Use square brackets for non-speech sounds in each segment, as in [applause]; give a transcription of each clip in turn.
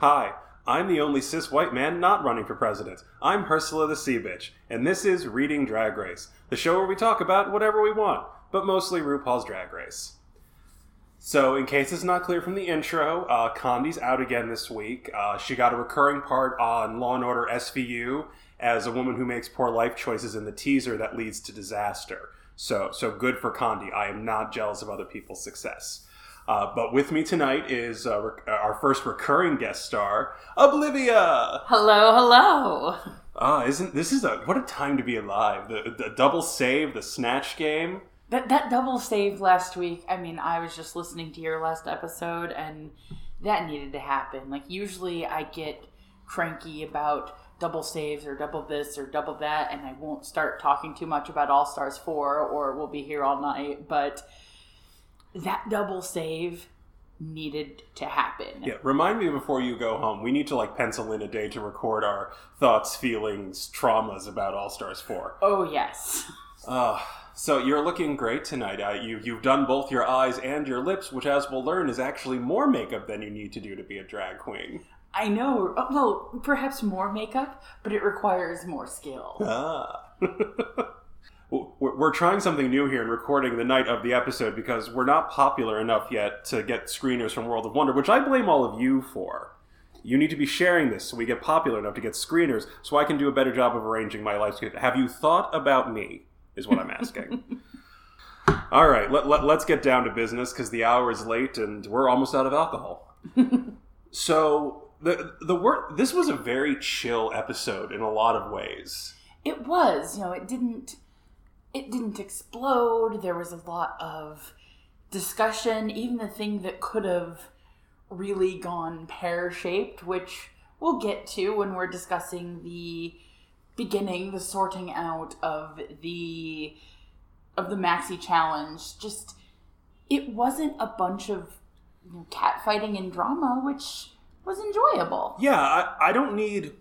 Hi, I'm the only cis white man not running for president. I'm Ursula the Sea Bitch, and this is Reading Drag Race, the show where we talk about whatever we want, but mostly RuPaul's Drag Race. So, in case it's not clear from the intro, uh, Condi's out again this week. Uh, she got a recurring part on Law and Order SVU as a woman who makes poor life choices in the teaser that leads to disaster. So, so good for Condi. I am not jealous of other people's success. Uh, but with me tonight is uh, rec- our first recurring guest star, Oblivia. Hello, hello. Ah, isn't this is a what a time to be alive? The, the double save, the snatch game. That that double save last week. I mean, I was just listening to your last episode, and that needed to happen. Like usually, I get cranky about double saves or double this or double that, and I won't start talking too much about All Stars Four, or we'll be here all night. But that double save needed to happen. Yeah, remind me before you go home. We need to like pencil in a day to record our thoughts, feelings, traumas about All Stars Four. Oh yes. Uh, so you're looking great tonight. Uh, you you've done both your eyes and your lips, which, as we'll learn, is actually more makeup than you need to do to be a drag queen. I know. uh, Well, perhaps more makeup, but it requires more skill. Ah. [laughs] We're trying something new here and recording the night of the episode because we're not popular enough yet to get screeners from World of Wonder, which I blame all of you for. You need to be sharing this so we get popular enough to get screeners so I can do a better job of arranging my life. Have you thought about me? Is what I'm asking. [laughs] all right, let, let, let's get down to business because the hour is late and we're almost out of alcohol. [laughs] so the the word this was a very chill episode in a lot of ways. It was, you know, it didn't it didn't explode. There was a lot of discussion, even the thing that could have really gone pear-shaped, which we'll get to when we're discussing the beginning, the sorting out of the of the maxi challenge. Just it wasn't a bunch of you know, cat fighting and drama, which was enjoyable. Yeah, I, I don't need.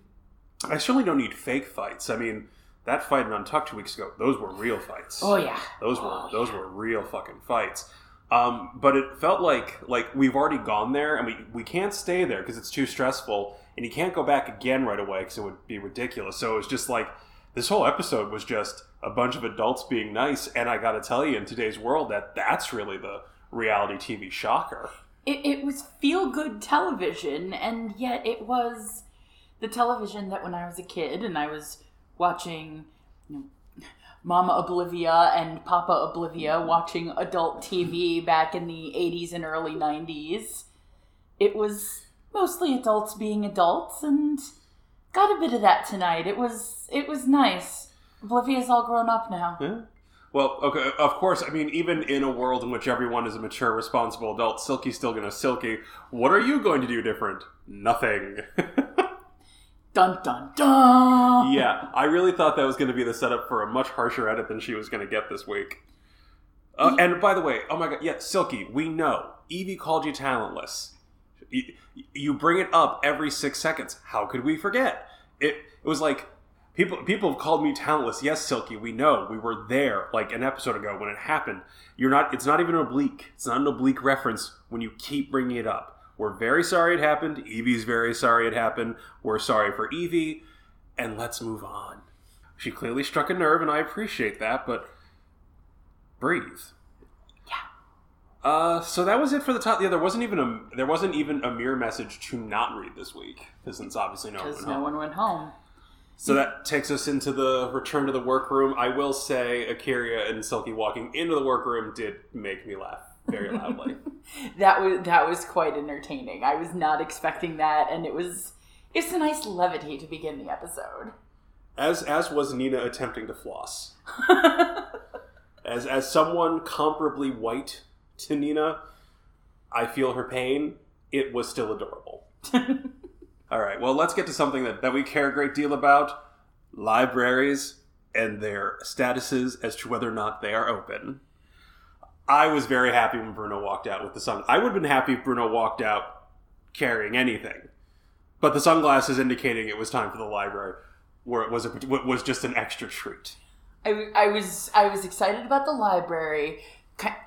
I certainly don't need fake fights. I mean, that fight in Untucked two weeks ago, those were real fights. Oh yeah. those were Oh, those were real fucking fights. Um, but it felt like like we've already gone there, and we we can't stay there because it's too stressful, and you can't go back again right away because it would be ridiculous. So it was just like this whole episode was just a bunch of adults being nice, and I got to tell you, in today's world, that that's really the reality TV shocker. it, it was feel good television, and yet it was the television that when I was a kid and I was watching, you know, Mama Oblivia and Papa Oblivia watching adult TV back in the 80s and early 90s, it was mostly adults being adults and got a bit of that tonight. It was it was nice. Oblivia's all grown up now. Yeah. Well, okay, of course, I mean, even in a world in which everyone is a mature, responsible adult, Silky's still gonna Silky. What are you going to do different? Nothing. [laughs] Dun dun dun. yeah, I really thought that was gonna be the setup for a much harsher edit than she was gonna get this week. Uh, and by the way, oh my god, yeah, Silky, we know. Yvie called you talentless. You, you bring it up every six seconds. How could we forget? It, it was like People people have called me talentless. Yes, Silky, we know. We were there like an episode ago when it happened. You're not it's not even oblique. It's not an oblique reference when you keep bringing it up. We're very sorry it happened. Yvie's very sorry it happened. We're sorry for Yvie and let's move on. She clearly struck a nerve and I appreciate that, but breathe. Yeah. Uh, so that was it for the top. Yeah, there wasn't even a there wasn't even a mirror message to not read this week because since obviously no one Because went no home. one went home. So that takes us into the return to the workroom. I will say, A'keria and Silky walking into the workroom did make me laugh very loudly. [laughs] That was that was quite entertaining. I was not expecting that, and it was it's a nice levity to begin the episode. as as was Nina attempting to floss. [laughs] As as someone comparably white to Nina, I feel her pain. It was still adorable. [laughs] All right, well, let's get to something that, that we care a great deal about libraries and their statuses as to whether or not they are open. I was very happy when Bruno walked out with the sun. I would have been happy if Bruno walked out carrying anything, but the sunglasses indicating it was time for the library, where it was a, was just an extra treat. I, I was I was excited about the library.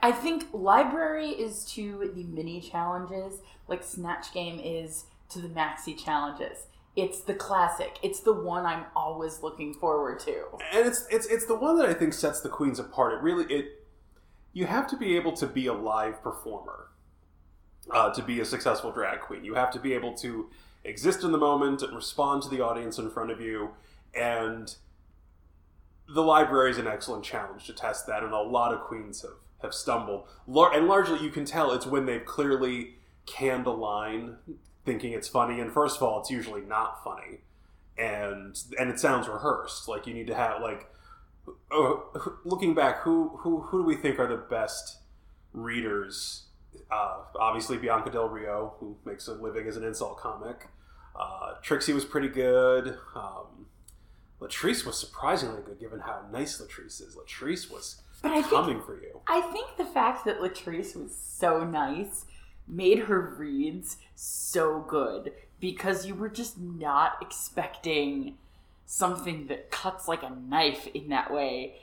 I think library is to the mini challenges like Snatch Game is to the maxi challenges. It's the classic. It's the one I'm always looking forward to. and it's it's it's the one that I think sets the queens apart. It really it you have to be able to be a live performer uh, to be a successful drag queen. You have to be able to exist in the moment and respond to the audience in front of you. And the library is an excellent challenge to test that, and a lot of queens have have stumbled. And largely, you can tell it's when they've clearly canned a line, thinking it's funny. And first of all, it's usually not funny, and and it sounds rehearsed. Like you need to have like looking back, who who who do we think are the best readers? Uh, obviously, Bianca Del Rio, who makes a living as an insult comic. Uh, Trixie was pretty good. Um, Latrice was surprisingly good, given how nice Latrice is. Latrice was But I think coming for you. I think the fact that Latrice was so nice made her reads so good because you were just not expecting something that cuts like a knife in that way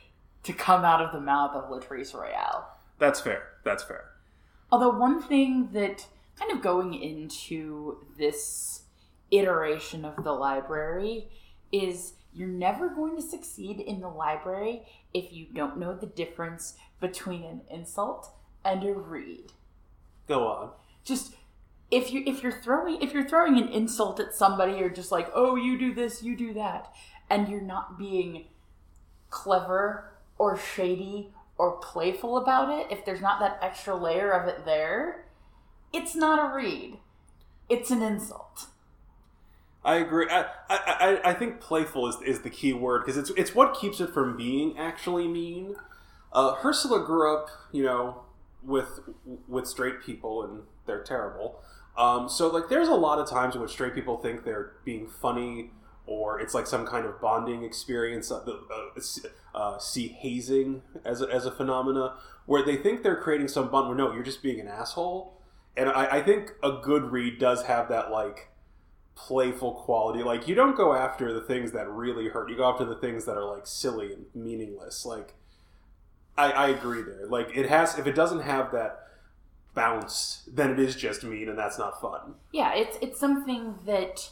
to come out of the mouth of Latrice Royale. That's fair. That's fair. Although one thing that kind of going into this iteration of the library is you're never going to succeed in the library if you don't know the difference between an insult and a read. Go on. Just if you if you're throwing if you're throwing an insult at somebody you're just like, "Oh, you do this, you do that." And you're not being clever or shady or playful about it, if there's not that extra layer of it there, it's not a read. It's an insult. I agree. I, I, I- think playful is, is the key word because it's it's what keeps it from being actually mean. Uh, Ursula grew up, you know, with with straight people and they're terrible. Um, so like, there's a lot of times in which straight people think they're being funny or it's like some kind of bonding experience. Uh, uh, uh, see hazing as a, as a phenomena where they think they're creating some bond. Where no, you're just being an asshole. And I, I think a good read does have that like playful quality. Like you don't go after the things that really hurt. You go after the things that are like silly and meaningless. Like I, I agree there. Like it has if it doesn't have that bounce, then it is just mean and that's not fun. Yeah, it's it's something that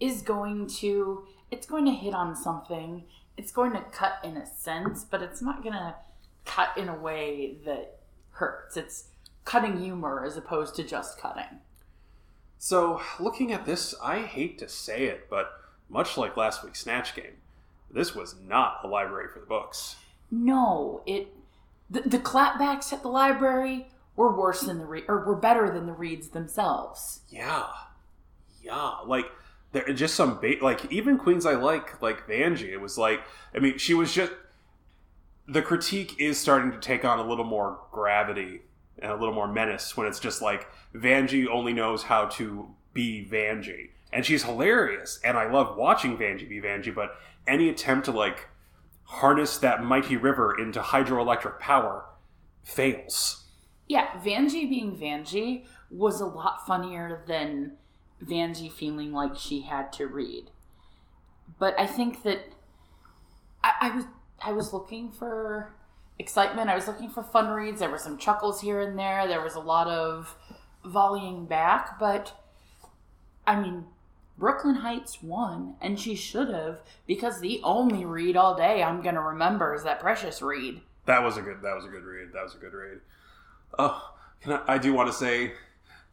is going to it's going to hit on something. It's going to cut in a sense, but it's not going to cut in a way that hurts. It's cutting humor as opposed to just cutting. So looking at this, I hate to say it, but much like last week's Snatch Game, this was not a library for the books. No, it the, the clapbacks at the library were worse than the re- or were better than the reads themselves. Yeah, yeah. Like there just some bait. Like even queens I like, like Vanjie. It was like I mean, she was just the critique is starting to take on a little more gravity and a little more menace when it's just like Vanjie only knows how to be Vanjie, and she's hilarious, and I love watching Vanjie be Vanjie. But any attempt to like harness that mighty river into hydroelectric power fails. Yeah, Vanjie being Vanjie was a lot funnier than Vanjie feeling like she had to read. But I think that I, I was I was looking for excitement. I was looking for fun reads. There were some chuckles here and there. There was a lot of volleying back, but I mean, Brooke Lynn Hytes won, and she should have because the only read all day I'm gonna remember is that Precious read. That was a good. That was a good read. That was a good read. Oh, can I, I do want to say,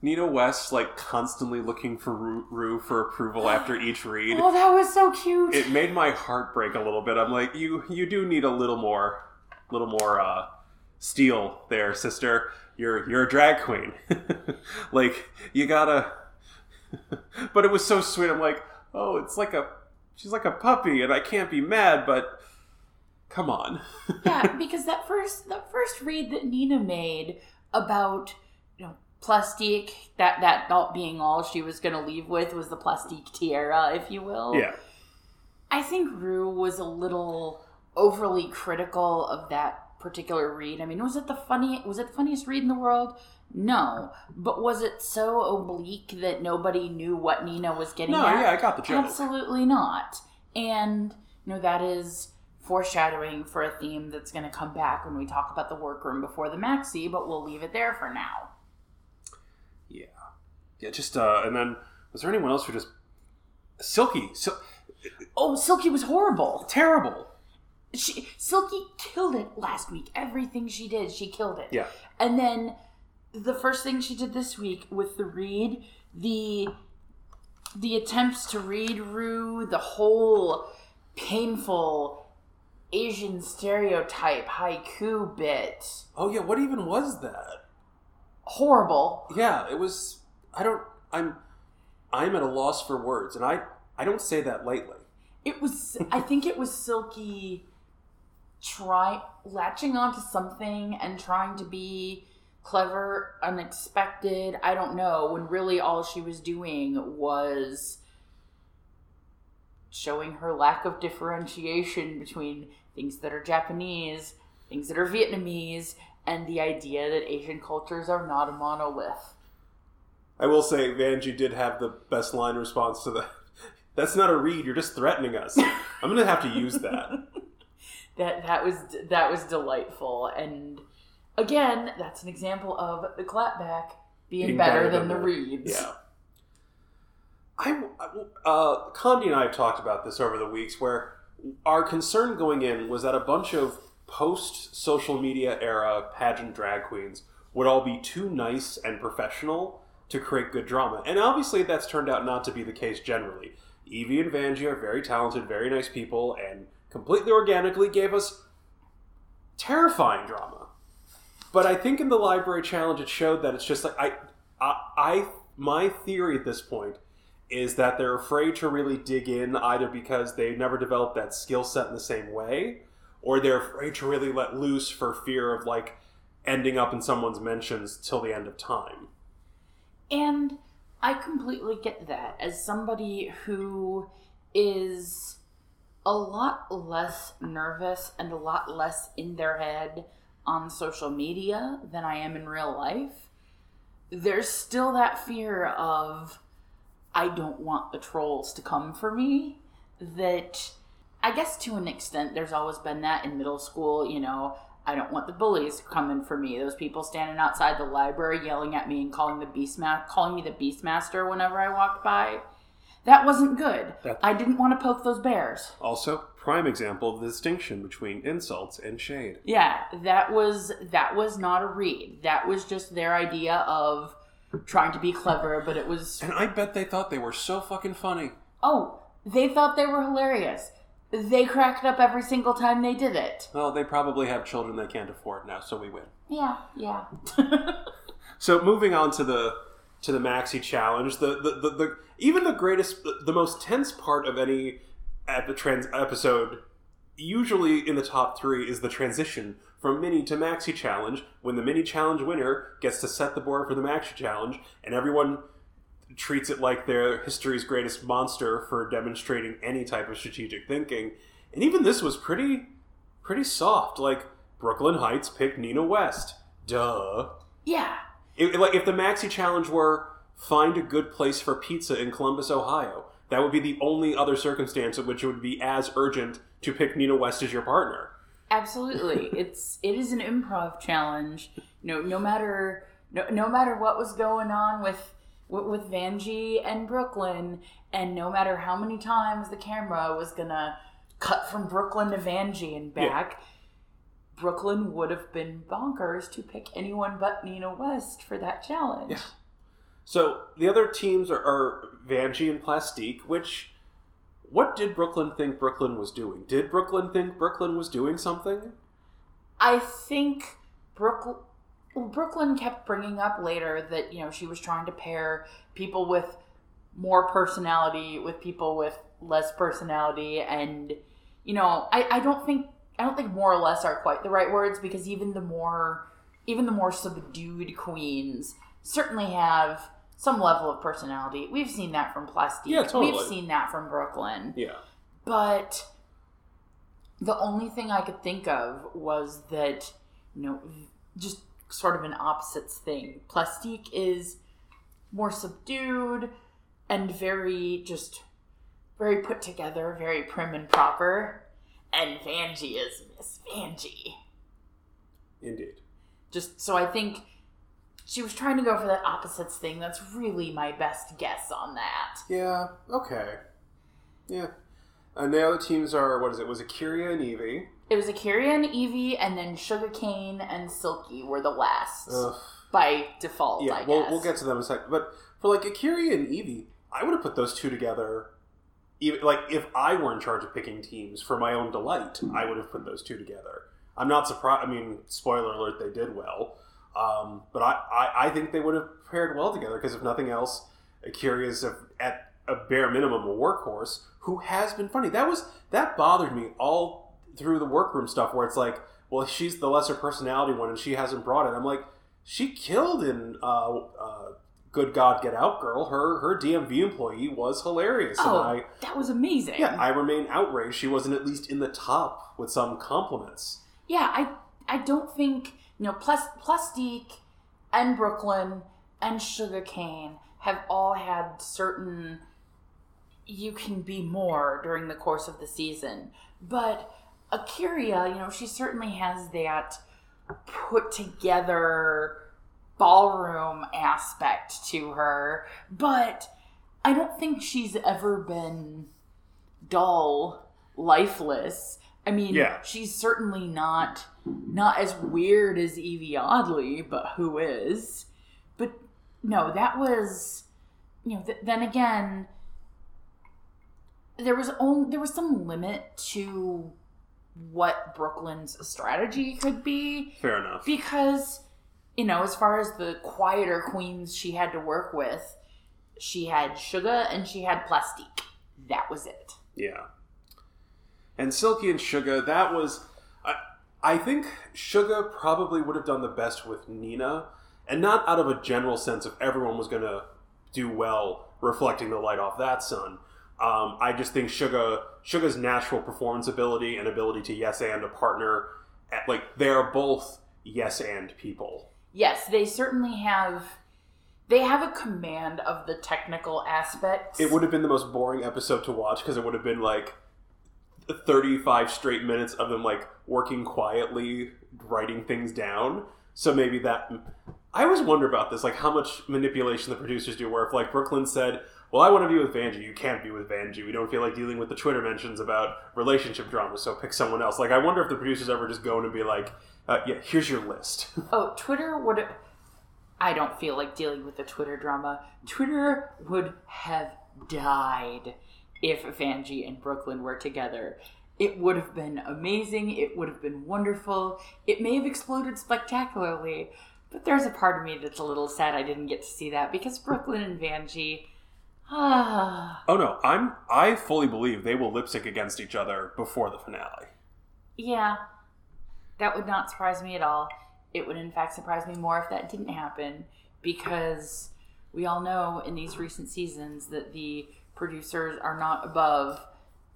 Nina West like constantly looking for Ru, Ru for approval after [gasps] each read. Oh, that was so cute. It made my heart break a little bit. I'm like, you you do need a little more, little more uh, steel there, sister. You're you're a drag queen. [laughs] like you gotta. [laughs] but it was so sweet. I'm like, oh, it's like a she's like a puppy, and I can't be mad, but come on. yeah, [laughs] because that first that first read that Nina made about you know plastique that that not being all she was going to leave with was the plastique tiara, if you will. yeah. I think Ru was a little overly critical of that particular read. I mean, was it the funny was it the funniest read in the world? No, but was it so oblique that nobody knew what Nina was getting No, at? yeah, I got the joke. Absolutely not. And you know that is foreshadowing for a theme that's going to come back when we talk about the workroom before the maxi, but we'll leave it there for now. Yeah, yeah. Just uh, and then Was there anyone else who just Silky? Sil- Oh, Silky was horrible. terrible. She Silky killed it last week. Everything she did, she killed it. Yeah. And then the first thing she did this week with the read, the the attempts to read Ru, the whole painful Asian stereotype haiku bit. Oh yeah, what even was that? Horrible. Yeah, it was. I don't. I'm. I'm at a loss for words, and I. I don't say that lightly. It was I think it was Silky try latching onto something and trying to be clever, unexpected. I don't know, when really all she was doing was showing her lack of differentiation between things that are Japanese, things that are Vietnamese, and the idea that Asian cultures are not a monolith. I will say, Vanjie did have the best line response to that. [laughs] That's not a read. You're just threatening us. [laughs] I'm gonna have to use that. that that was that was delightful and again that's an example of the clapback being, Being better, better than, than the the- reads Yeah. I, uh, Condi and I have talked about this over the weeks, where our concern going in was that a bunch of post social media era pageant drag queens would all be too nice and professional to create good drama. And obviously, that's turned out not to be the case generally. Yvie and Vanjie are very talented, very nice people, and completely organically gave us terrifying drama. But I think in the library challenge, it showed that it's just like I, I, I my theory at this point is that they're afraid to really dig in either because they've never developed that skill set in the same way, or they're afraid to really let loose for fear of like ending up in someone's mentions till the end of time. and i completely get that as somebody who is a lot less nervous and a lot less in their head on social media than i am in real life there's still that fear of I don't want the trolls to come for me. That I guess to an extent, there's always been that in middle school. You know, I don't want the bullies coming for me. Those people standing outside the library yelling at me and calling the beastma- calling me the beastmaster whenever I walked by. That wasn't good. That- I didn't want to poke those bears. Also, prime example of the distinction between insults and shade. Yeah, that was that was not a read. That was just their idea of trying to be clever, but it was And I bet they thought they were so fucking funny. Oh, they thought they were hilarious. They cracked up every single time they did it. Well, they probably have children they can't afford now, so we win. Yeah, yeah. [laughs] So moving on to the to the maxi challenge, the the, the, the even the greatest, the most tense part of any ep- trans episode, usually in the top three, is the transition from mini to maxi challenge. When the mini challenge winner gets to set the board for the maxi challenge, and everyone treats it like they're history's greatest monster for demonstrating any type of strategic thinking. And even this was pretty pretty soft. Like Brooke Lynn Hytes picked Nina West. Duh. yeah. It, like if the maxi challenge were find a good place for pizza in Columbus, Ohio, that would be the only other circumstance in which it would be as urgent to pick Nina West as your partner. Absolutely. it's it is an improv challenge. You know, no matter no, no matter what was going on with with, with Vanjie and Brooke Lynn, and no matter how many times the camera was gonna cut from Brooke Lynn to Vanjie and Yeah. back, Brooke Lynn would have been bonkers to pick anyone but Nina West for that challenge. Yeah. So the other teams are, are Vanjie and Plastique, which what did Brooke Lynn think Brooke Lynn was doing? Did Brooke Lynn think Brooke Lynn was doing something? I think Brooke Lynn. Brooklyn kept bringing up later that you know she was trying to pair people with more personality with people with less personality, and you know I, I don't think I don't think more or less are quite the right words because even the more even the more subdued queens certainly have some level of personality. We've seen that from Plastique. Yeah, totally. We've seen that from Brooke Lynn. Yeah. But the only thing I could think of was that, you know, just sort of an opposites thing. Plastique is more subdued and very just very put together, very prim and proper. And Vanjie is Miss Vanjie. Indeed. Just so I think she was trying to go for that opposites thing. That's really my best guess on that. Yeah. Okay. Yeah. And now the other teams are what is it? Was Kyria and Yvie? It was A'keria and Yvie, and then Shuga Cain and Silky were the last Ugh. by default. Yeah. I guess. We'll we'll get to them in a second. But for like A'keria and Yvie, I would have put those two together. Even like if I were in charge of picking teams for my own delight, I would have put those two together. I'm not surprised. I mean, spoiler alert, they did well. Um, but I, I, I think they would have paired well together because if nothing else, A'keria is a, at a bare minimum a workhorse who has been funny. That was that bothered me all through the workroom stuff where it's like, well, she's the lesser personality one and she hasn't brought it. I'm like, she killed in uh, uh, Good God Get Out Girl. Her her DMV employee was hilarious. Oh, and I, that was amazing. yeah, I remain outraged she wasn't at least in the top with some compliments. Yeah, I I don't think you know plus Plastique and Brooke Lynn and Shuga Cain have all had certain you can be more during the course of the season. But A'keria, you know, she certainly has that put together ballroom aspect to her, but I don't think she's ever been dull, lifeless. I mean, Yeah. she's certainly not not as weird as Yvie Oddly, but who is? But no, that was you know. Th- then again, there was only there was some limit to what Brooke Lynn's strategy could be Fair enough. because you know as far as the quieter queens she had to work with she had Shuga and she had plastique that was it Yeah. And Silky and Shuga, that was. I, think Shuga probably would have done the best with Nina, and not out of a general sense of everyone was going to do well reflecting the light off that sun. Um, I just think Shuga, Shuga's natural performance ability and ability to yes and a partner, at, like, they are both yes and people. yes they certainly have they have a command of the technical aspects It would have been the most boring episode to watch because it would have been like 35 straight minutes of them like working quietly, writing things down. So maybe that. I always wonder about this, like how much manipulation the producers do. Where if like Brooke Lynn said, "Well, I want to be with Vanjie," you can't be with Vanjie. We don't feel like dealing with the Twitter mentions about relationship drama, so pick someone else. Like I wonder if the producers ever just go in and be like, uh, "Yeah, here's your list." [laughs] oh twitter would i don't feel like dealing with the twitter drama twitter would have died if vanjie and brooke lynn were together it would have been amazing. It would have been wonderful. It may have exploded spectacularly but there's a part of me that's a little sad i didn't get to see that because brooke lynn and vanjie ah. Oh no, I'm I fully believe they will lip sync against each other before the finale. Yeah, that would not surprise me at all. It would, in fact, surprise me more if that didn't happen because we all know in these recent seasons that the producers are not above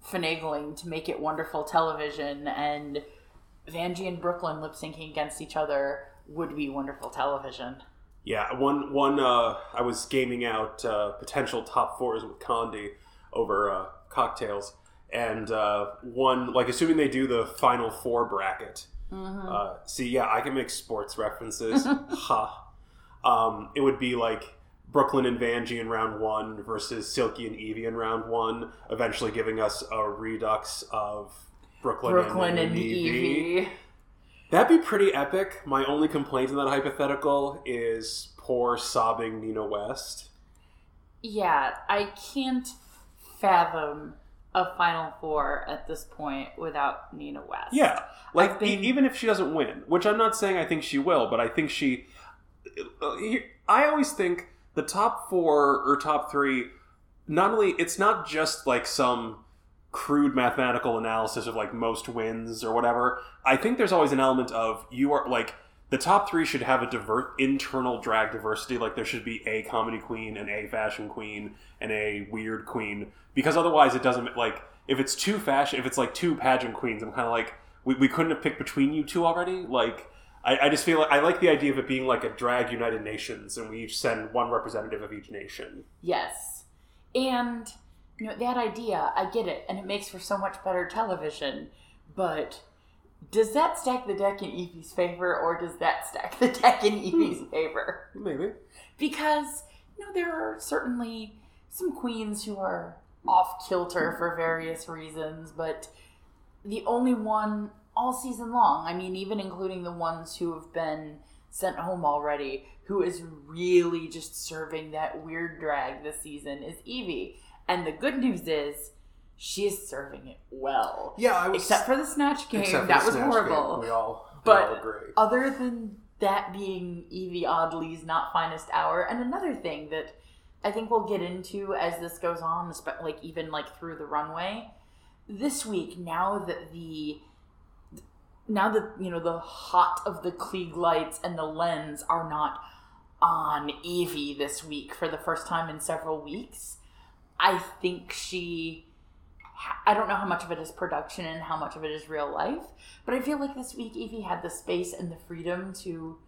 finagling to make it wonderful television, and Vanjie and Brooke Lynn lip syncing against each other would be wonderful television. Yeah, one one. Uh, I was gaming out uh, potential top fours with Condi over uh, cocktails, and uh, one like assuming they do the final four bracket. Uh, see, yeah, I can make sports references. [laughs] ha. Um, it would be like Brooke Lynn and Vanjie in round one versus Silky and Yvie in round one, eventually giving us a redux of Brooke Lynn, Brooklyn and, and Yvie. That'd be pretty epic. My only complaint in that hypothetical is poor sobbing Nina West. Yeah, I can't fathom a Final Four at this point without Nina West. Yeah, like been- e- even if she doesn't win, which I'm not saying I think she will, but I think she. uh, I always think the top four or top three. Not only it's not just like some crude mathematical analysis of like most wins or whatever. I think there's always an element of you are like the top three should have a divert internal drag diversity. Like there should be a comedy queen and a fashion queen and a weird queen because otherwise it doesn't like if it's two fashion if it's like two pageant queens. I'm kind of like we, we couldn't have picked between you two already. Like I, I just feel like I like the idea of it being like a drag United Nations and we each send one representative of each nation. Yes. And you know, that idea, I get it, and it makes for so much better television, but Does that stack the deck in Yvie's favor, or does that stack the deck in hmm. Yvie's favor? Maybe. Because you know there are certainly some queens who are off kilter for various reasons, but the only one all season long. I mean, even including the ones who have been sent home already, who is really just serving that weird drag this season is Yvie. And the good news is she is serving it well. Yeah, I was, Except for the snatch game, that was horrible. game. We all, we But- all agree. Other than that being Yvie Oddly's not finest hour, and another thing that I think we'll get into as this goes on, like even like through the runway, this week now that the now that you know the hot of the Klieg lights and the lens are not on Yvie this week for the first time in several weeks, I think she. I don't know how much of it is production and how much of it is real life, but I feel like this week Yvie had the space and the freedom to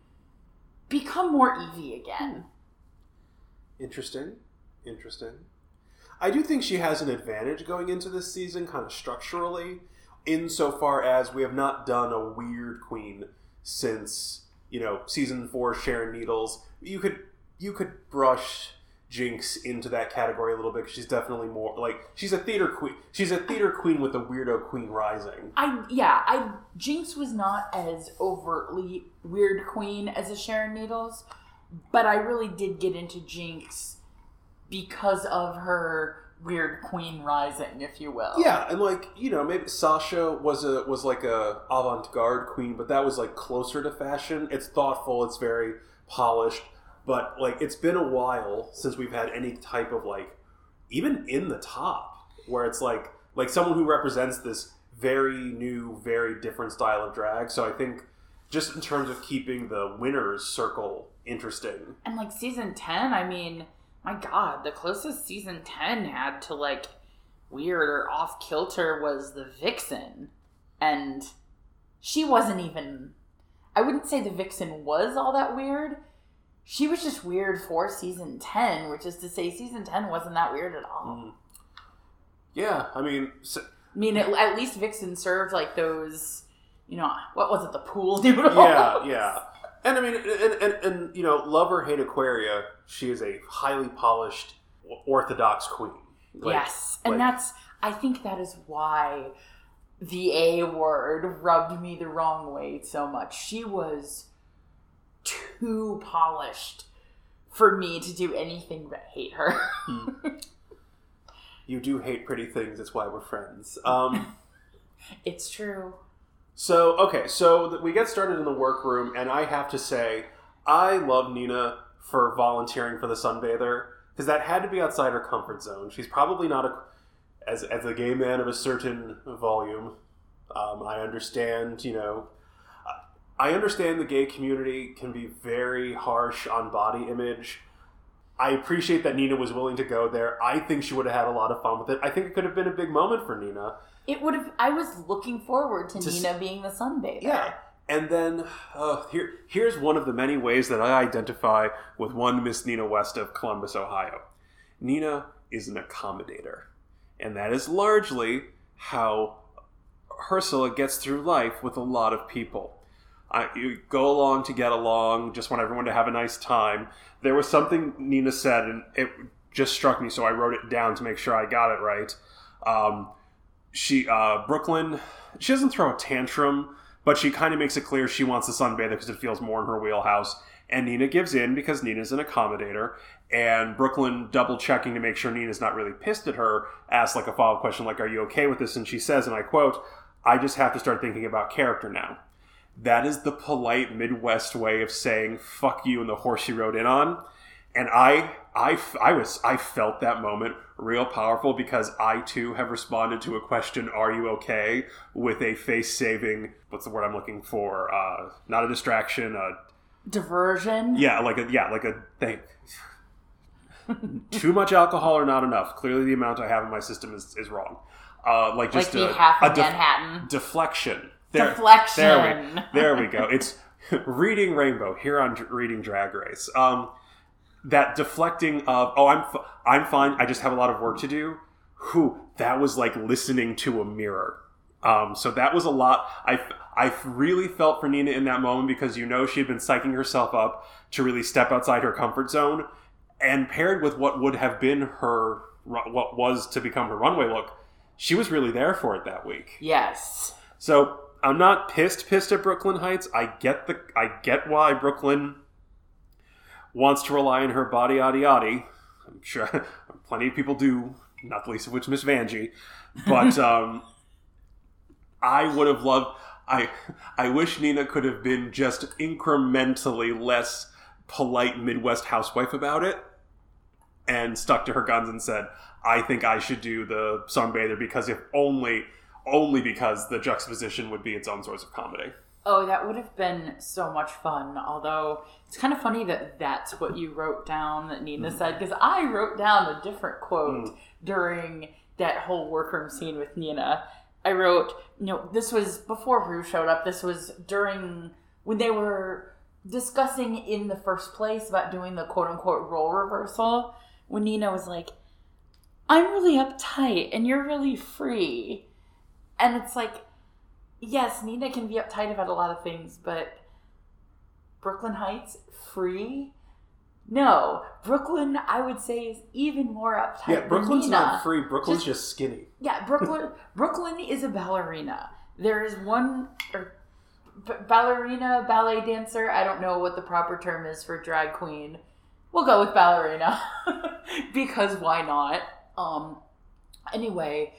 become more Yvie again. Hmm. Interesting. Interesting. I do think she has an advantage going into this season, kind of structurally, insofar as we have not done a weird queen since you know season four. Sharon Needles. You could you could brush Jinkx into that category a little bit. she's definitely more like she's a theater queen. She's a theater queen with a weirdo queen rising. I yeah, I Jinkx was not as overtly weird queen as a Sharon Needles, but I really did get into Jinkx because of her weird queen rising, if you will. Yeah, and like you know, maybe Sasha was a was like a avant garde queen, but that was like closer to fashion. It's thoughtful, it's very polished, but like it's been a while since we've had any type of like even in the top where it's like like someone who represents this very new, very different style of drag. So I think just in terms of keeping the winners circle interesting. And like season 10, I mean, my god, the closest season 10 had to like weird or off kilter was the Vixen. And she wasn't even I wouldn't say the Vixen was all that weird. She was just weird for season 10, which is to say season 10 wasn't that weird at all. Mm. Yeah, I mean, s I mean, at, at least Vixen served like those, you know, what was it, the pool [laughs] noodles? yeah, yeah. And I mean, and, and, and you know, love or hate Aquaria, she is a highly polished, orthodox queen. Like, yes, and like- that's I think that is why the A word rubbed me the wrong way so much. She was too polished for me to do anything but hate her. [laughs] You do hate pretty things. That's why we're friends. Um, it's true. So okay, so we get started in the workroom, and I have to say, I love Nina for volunteering for the sunbather because that had to be outside her comfort zone. She's probably not a as as a gay man of a certain volume. Um, I understand, you know, I understand the gay community can be very harsh on body image. I appreciate that Nina was willing to go there. I think she would have had a lot of fun with it. I think it could have been a big moment for Nina. It would have. I was looking forward to, To s- Nina being the sunbather. Yeah. And then uh, here, here's one of the many ways that I identify with one Miss Nina West of Columbus, Ohio. Nina is an accommodator, and that is largely how Ursula gets through life with a lot of people. I, you go along to get along, just want everyone to have a nice time. There was something Nina said, and it just struck me, so I wrote it down to make sure I got it right. Um, she, uh, Brooke Lynn, she doesn't throw a tantrum, but she kind of makes it clear she wants the sunbather because it feels more in her wheelhouse. And Nina gives in because Nina's an accommodator. And Brooke Lynn, double checking to make sure Nina's not really pissed at her, asks like a follow up question, like, Are you okay with this? And she says, and I quote, I just have to start thinking about character now. That is the polite Midwest way of saying fuck you and the horse you rode in on. And I, I, I was, I felt that moment real powerful because I too have responded to a question, "Are you okay?" with a face-saving. What's the word I'm looking for? Uh, not a distraction. a Diversion. yeah, like a yeah, like a thing. Too much alcohol or not enough? Clearly, the amount I have in my system is, is wrong. Uh, like Like just the a, half a def- Manhattan. deflection. There, Deflection. There we, there we go. It's [laughs] reading Rainbow here on Reading Drag Race. Um, that deflecting of oh I'm f- I'm fine. I just have a lot of work to do. Who that was like listening to a mirror. Um, so that was a lot. I, I really felt for Nina in that moment because you know she had been psyching herself up to really step outside her comfort zone, and paired with what would have been her what was to become her runway look, she was really there for it that week. Yes. So I'm not pissed pissed at Brooke Lynn Hytes. I get the I get why Brooke Lynn wants to rely on her body yada yada. I'm sure [laughs] plenty of people do, not the least of which Miss Vanjie. But [laughs] um, I would have loved. I I wish Nina could have been just incrementally less polite Midwest housewife about it, and stuck to her guns and said, "I think I should do the sunbather because if only." Only because the juxtaposition would be its own source of comedy. Oh, that would have been so much fun. Although it's kind of funny that that's what you wrote down that Nina mm. said because I wrote down a different quote mm. during that whole workroom scene with Nina. I wrote, you know, this was before Ru showed up. This was during when they were discussing in the first place about doing the quote unquote role reversal. When Nina was like, I'm really uptight and you're really free. And it's like, yes, Nina can be uptight about a lot of things, but Brooke Lynn Hytes free? No, Brooke Lynn, I would say, is even more uptight. Yeah, Brooke Lynn's not free. Brooke Lynn's just, just skinny. Yeah. Brooke Lynn [laughs] is a ballerina. There is one or b- ballerina, ballet dancer. I don't know what the proper term is for drag queen. We'll go with ballerina [laughs] because why not? Um. Anyway,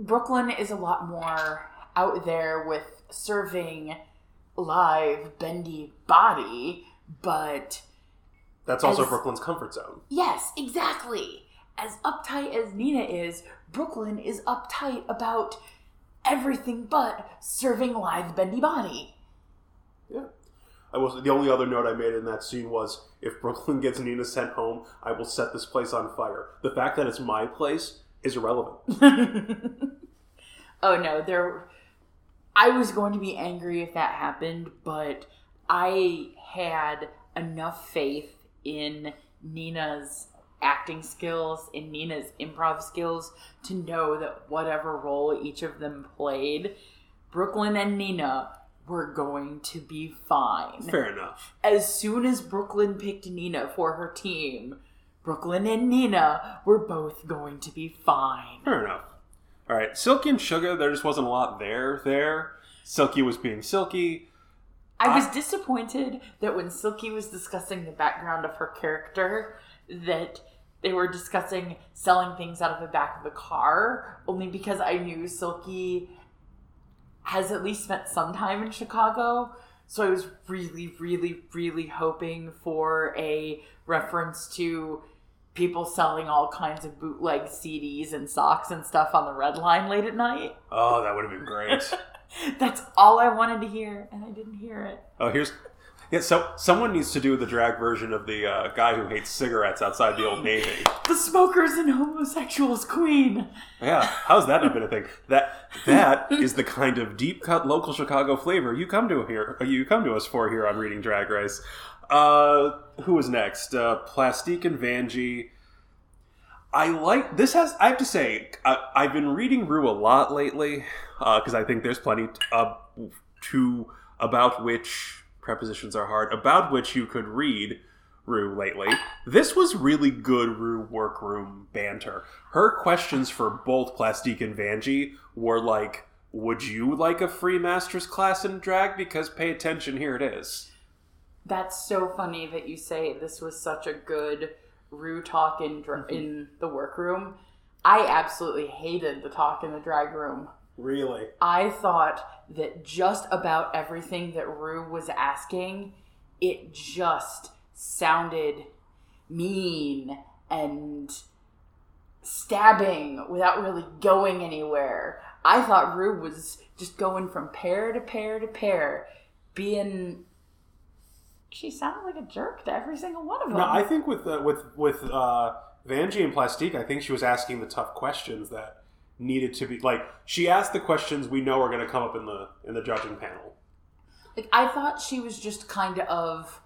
Brooke Lynn is a lot more out there with serving live bendy body, but that's also as, Brooke Lynn's comfort zone. Yes, exactly. As uptight as Nina is, Brooke Lynn is uptight about everything but serving live bendy body. Yeah. I was the only other note I made in that scene was if [laughs] Brooke Lynn gets Nina sent home, I will set this place on fire. The fact that it's my place is irrelevant. [laughs] oh no, there I was going to be angry if that happened, but I had enough faith in Nina's acting skills, in Nina's improv skills, to know that whatever role each of them played, Brooke Lynn and Nina were going to be fine. Fair enough. As soon as Brooke Lynn picked Nina for her team, Brooke Lynn and Nina were both going to be fine. Fair enough. All right, Silky and Shuga, there just wasn't a lot there. There, Silky was being Silky. I was disappointed that when Silky was discussing the background of her character, that they were discussing selling things out of the back of the car, only because I knew Silky has at least spent some time in Chicago. So I was really, really, really hoping for a reference to people selling all kinds of bootleg CDs and socks and stuff on the red line late at night. Oh, that would have been great. [laughs] That's all I wanted to hear, and I didn't hear it. Oh, here's yeah. So someone needs to do the drag version of the uh, guy who hates cigarettes outside the old navy. [gasps] the smokers and homosexuals queen. Yeah, how's that not been a thing? [laughs] That that is the kind of deep cut local Chicago flavor you come to here. You come to us for here on Reading Drag Race. Uh, who was next? Uh, Plastique and Vanjie. I like this. Has I have to say, I, have been reading Ru a lot lately because uh, I think there's plenty uh, to about which prepositions are hard, about which you could read Ru lately. This was really good Ru workroom banter. Her questions for both Plastique and Vanjie were like, "Would you like a free master's class in drag? Because pay attention, here it is." That's so funny that you say this was such a good Ru talk in mm-hmm. in the workroom. I absolutely hated the talk in the drag room. Really? I thought that just about everything that Ru was asking, it just sounded mean and stabbing without really going anywhere. I thought Ru was just going from pair to pair to pair, being. She sounded like a jerk to every single one of them. No, I think with uh, with with uh, Vanjie and Plastique, I think she was asking the tough questions that needed to be like she asked the questions we know are going to come up in the in the judging panel. Like I thought she was just kind of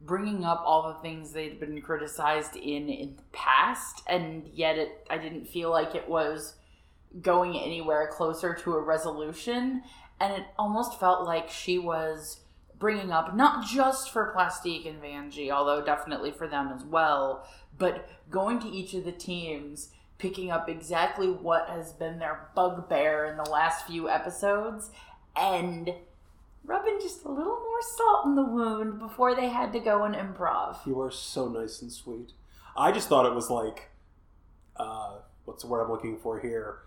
bringing up all the things they'd been criticized in in the past, and yet it I didn't feel like it was going anywhere closer to a resolution. And it almost felt like she was bringing up not just for Plastique and Vanjie, although definitely for them as well, but going to each of the teams, picking up exactly what has been their bugbear in the last few episodes, and rubbing just a little more salt in the wound before they had to go and improv. You are so nice and sweet. I just thought it was like, uh, what's the word I'm looking for here?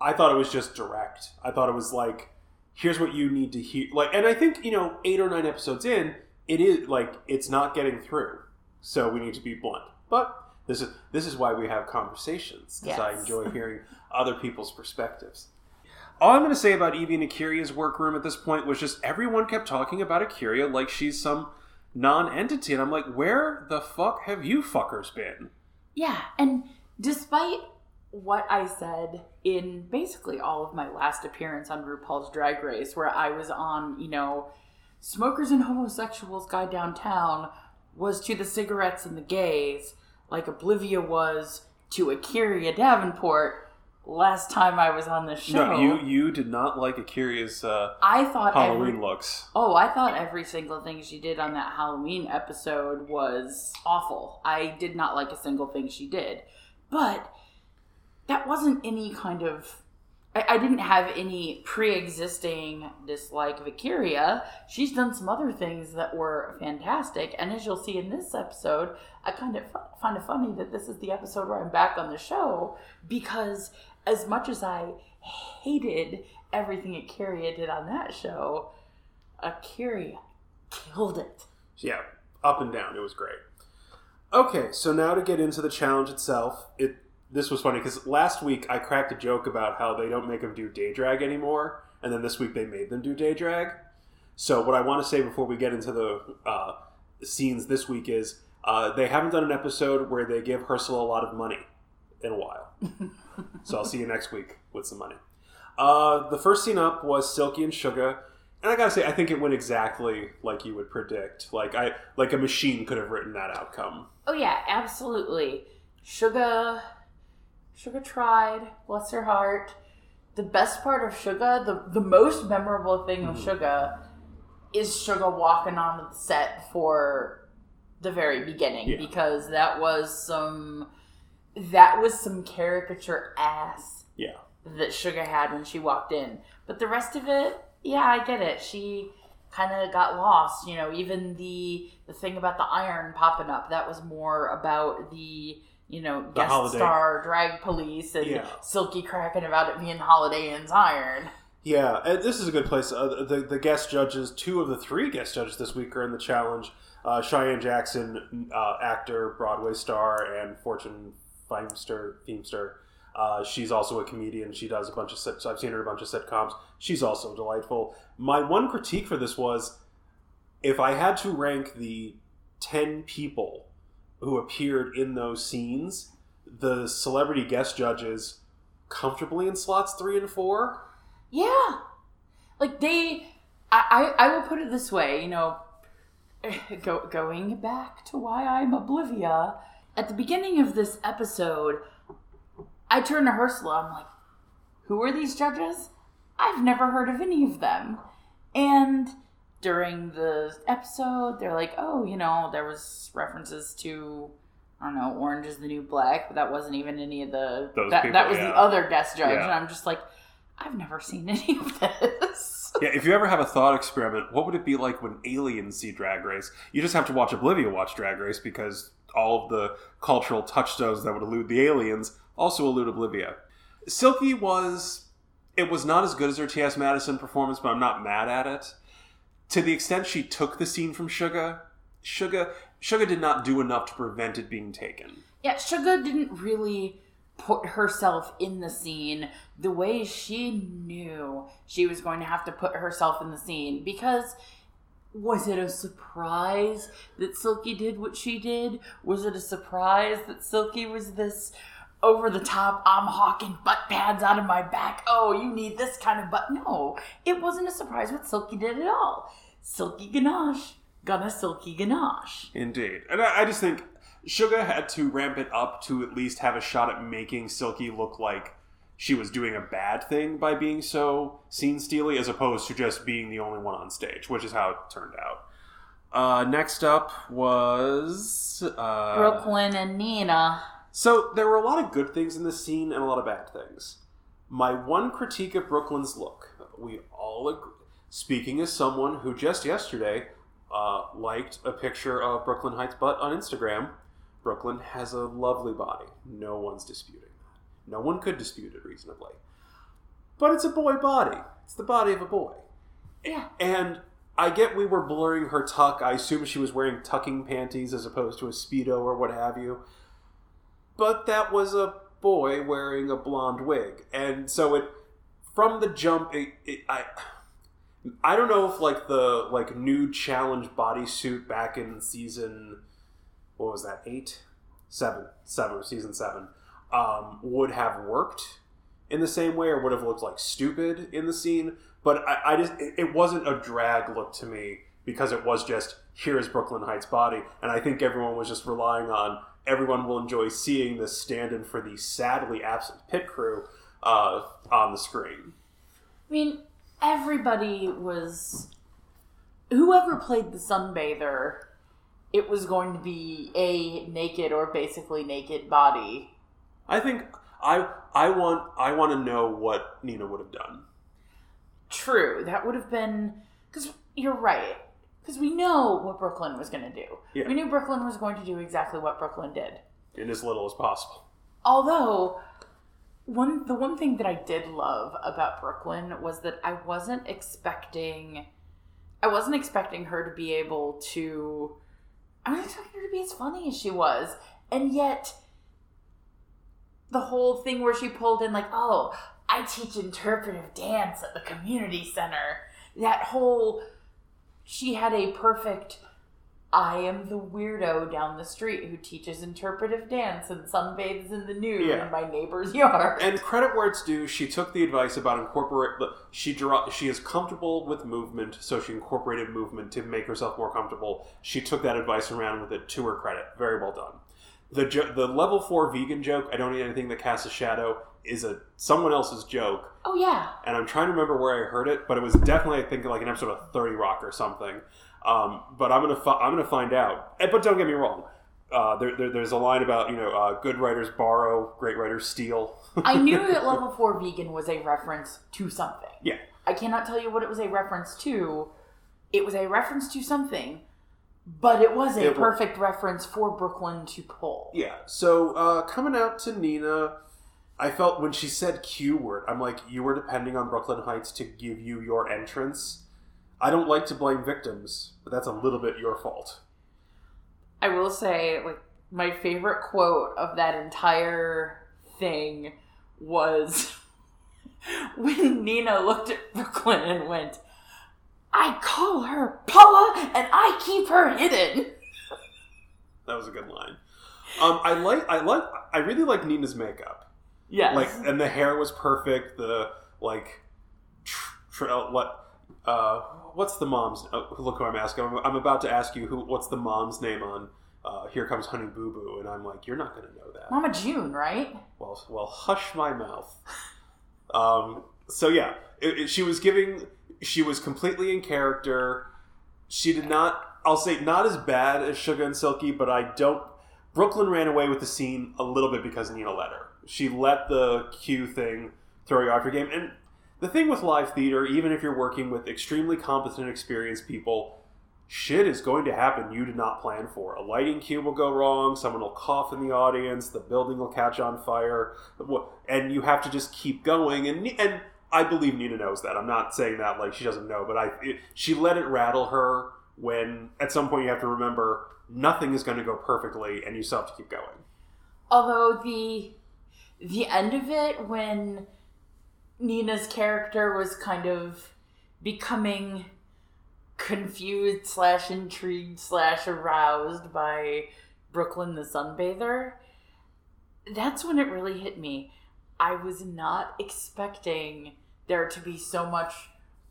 I thought it was just direct. I thought it was like, here's what you need to hear. Like, and I think you know, eight or nine episodes in, it is like it's not getting through. So we need to be blunt. But this is this is why we have conversations because I enjoy hearing [laughs] other people's perspectives. All I'm going to say about Yvie and A'keria's workroom at this point was just everyone kept talking about A'keria like she's some non-entity, and I'm like, where the fuck have you fuckers been? Yeah, and despite what I said in basically all of my last appearance on RuPaul's Drag Race, where I was on, you know, Smokers and Homosexuals Guide Downtown was to the cigarettes and the gays, like Oblivia was to A'keria Davenport last time I was on the show. No, you you did not like A'keria's uh, I thought Halloween every, looks. Oh, I thought every single thing she did on that Halloween episode was awful. I did not like a single thing she did. But that wasn't any kind of. I, I didn't have any pre existing dislike of A'keria. She's done some other things that were fantastic. And as you'll see in this episode, I kind of find it funny that this is the episode where I'm back on the show because as much as I hated everything A'keria did on that show, A'keria killed it. Yeah, up and down. It was great. Okay, so now to get into the challenge itself. It this was funny because last week I cracked a joke about how they don't make them do day drag anymore, and then this week they made them do day drag. So what I want to say before we get into the uh, scenes this week is uh, they haven't done an episode where they give Ursula a lot of money in a while. [laughs] so I'll see you next week with some money. Uh, the first scene up was Silky and Shuga, and I gotta say, I think it went exactly like you would predict. Like I, like a machine could have written that outcome. Oh yeah, absolutely. Shuga, Shuga tried. Bless her heart. The best part of Shuga, the the most memorable thing of mm-hmm. Shuga, is Shuga walking on the set for the very beginning Yeah. because that was some that was some caricature ass Yeah, that Shuga had when she walked in. But the rest of it, yeah, I get it. She kind of got lost. You know, even the the thing about the iron popping up that was more about the you know guest Holiday. star drag police and Yeah. Silky cracking about it being Holiday Inn's iron. yeah. This is a good place. Uh, the the guest judges, two of the three guest judges this week are in the challenge. Uh, Cheyenne Jackson, uh, actor, Broadway star, and Fortune Feimster, Feimster. Uh, she's also a comedian. She does a bunch of sit- I've seen her in a bunch of sitcoms. She's also delightful. My one critique for this was if I had to rank the 10 people who appeared in those scenes, the celebrity guest judges comfortably in slots 3 and 4. Yeah, like they. I, I, I will put it this way, you know, [laughs] go, going back to why I'm Oblivia. At the beginning of this episode, I turn to Ursula. I'm like, who are these judges? I've never heard of any of them. And during the episode, they're like, oh, you know, there was references to, I don't know, Orange is the New Black, but that wasn't even any of the. Those that, people, that was yeah. the other guest judge. Yeah. And I'm just like, I've never seen [laughs] any of this. Yeah, if you ever have a thought experiment, what would it be like when aliens see Drag Race? You just have to watch Oblivia watch Drag Race because all of the cultural touchstones that would elude the aliens also elude Oblivia. Silky was. It was not as good as her T.S. Madison performance, but I'm not mad at it. To the extent she took the scene from Shuga, Shuga, Shuga did not do enough to prevent it being taken. Yeah, Shuga didn't really put herself in the scene the way she knew she was going to have to put herself in the scene because was it a surprise that Silky did what she did? Was it a surprise that Silky was this over the top, I'm hawking butt pads out of my back. Oh, you need this kind of butt. No, it wasn't a surprise what Silky did at all. Silky ganache, gonna Silky ganache. Indeed. And I, I just think Shuga had to ramp it up to at least have a shot at making Silky look like she was doing a bad thing by being so scene steely, as opposed to just being the only one on stage, which is how it turned out. Uh, next up was uh, Brooke Lynn and Nina. So there were a lot of good things in this scene and a lot of bad things. My one critique of Brooke Lynn's look, we all agree. Speaking as someone who just yesterday uh, liked a picture of Brooke Lynn Hytes butt on Instagram, Brooke Lynn has a lovely body. No one's disputing that. No one could dispute it reasonably. But it's a boy body. It's the body of a boy. Yeah. And I get we were blurring her tuck. I assume she was wearing tucking panties as opposed to a speedo or what have you. But that was a boy wearing a blonde wig, and so it from the jump. It, it, I I don't know if like the like new challenge bodysuit back in season what was that eight seven seven season seven um, would have worked in the same way or would have looked like stupid in the scene but I, I just it, it wasn't a drag look to me because it was just here's Brooke Lynn Hytes body and I think everyone was just relying on everyone will enjoy seeing this stand-in for the sadly absent pit crew uh, on the screen. I mean, everybody was. Whoever played the sunbather, it was going to be a naked or basically naked body. I think I I want I want to know what Nina would have done. True, that would have been because you're right. Because we know what Brooke Lynn was going to do. Yeah. We knew Brooke Lynn was going to do exactly what Brooke Lynn did. in as little as possible. Although one the one thing that I did love about Brooke Lynn was that I wasn't expecting I wasn't expecting her to be able to I wasn't expecting her to be as funny as she was. And yet the whole thing where she pulled in like, "Oh, I teach interpretive dance at the community center." That whole she had a perfect I am the weirdo down the street who teaches interpretive dance and sunbathes in the nude Yeah. in my neighbor's [laughs] yard. And credit where it's due, she took the advice about incorporate. She draw. She is comfortable with movement, so she incorporated movement to make herself more comfortable. She took that advice around with it to her credit. Very well done. The jo- the level four vegan joke. I don't need anything that casts a shadow. Is a someone else's joke, oh yeah. and I'm trying to remember where I heard it, but it was definitely I think like an episode of Thirty Rock or something. Um, but I'm gonna fi- I'm gonna find out. But don't get me wrong. Uh, there, there, there's a line about you know uh, good writers borrow, great writers steal. [laughs] I knew that level 4 vegan was a reference to something. yeah. I cannot tell you what it was a reference to. It was a reference to something, but it was a It perfect reference for Brooke Lynn to pull. Yeah. So uh, coming out to Nina, I felt when she said Q word, I'm like, you were depending on Brooke Lynn Hytes to give you your entrance. I don't like to blame victims, but that's a little bit your fault. I will say, like, my favorite quote of that entire thing was [laughs] when Nina looked at Brooke Lynn and went, I call her Paula and I keep her hidden. [laughs] That was a good line. Um, I like, I like, I really like Nina's makeup. Yes. Like, and the hair was perfect. The like, tr- tr- what, uh, what's the mom's? Oh, look who I'm asking. I'm, I'm about to ask you who. What's the mom's name on? Uh, Here comes Honey Boo Boo, and I'm like, you're not to know that. Mama June, right? Well, well, hush my mouth. Um, so yeah, it, it- she was giving. She was completely in character. She did not. I'll say not as bad as Shuga and Silky, but I don't. Brooke Lynn ran away with the scene a little bit because Nina let her. She let the Q thing throw you off your game. And the thing with live theater, even if you're working with extremely competent, experienced people, shit is going to happen you did not plan for. A lighting cue will go wrong, someone will cough in the audience, the building will catch on fire, and you have to just keep going. And and I believe Nina knows that. I'm not saying that like she doesn't know, but I it, she let it rattle her when at some point you have to remember nothing is going to go perfectly, and you still have to keep going. Although the the end of it when Nina's character was kind of becoming confused slash intrigued slash aroused by Brooke Lynn the sunbather, that's when it really hit me. I was not expecting there to be so much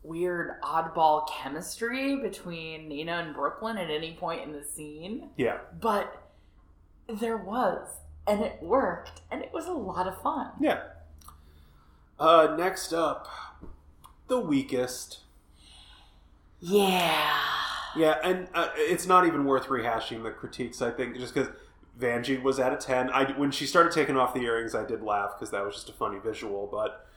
weird oddball chemistry between Nina and Brooke Lynn at any point in the scene Yeah, but there was and it worked and it was a lot of fun yeah. Uh, next up, the weakest. Yeah. Yeah, and uh, it's not even worth rehashing the critiques. I think just because Vanjie was at a ten. I when she started taking off the earrings, I did laugh because that was just a funny visual. But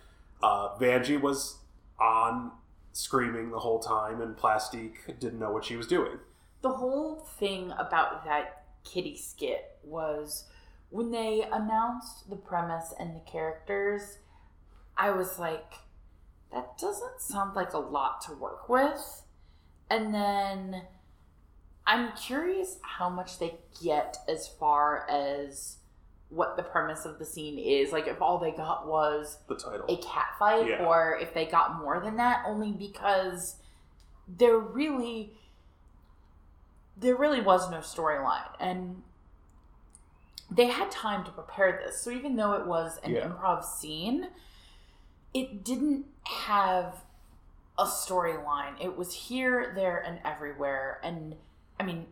uh, Vanjie was on screaming the whole time, and Plastique didn't know what she was doing. The whole thing about that kitty skit was when they announced the premise and the characters, I was like, that doesn't sound like a lot to work with. And then I'm curious how much they get as far as what the premise of the scene is. Like, if all they got was The title. a cat fight Yeah. or if they got more than that only because there really there really was no storyline and they had time to prepare this so even though it was an Yeah. improv scene it didn't have a storyline. It was here there and everywhere. And i mean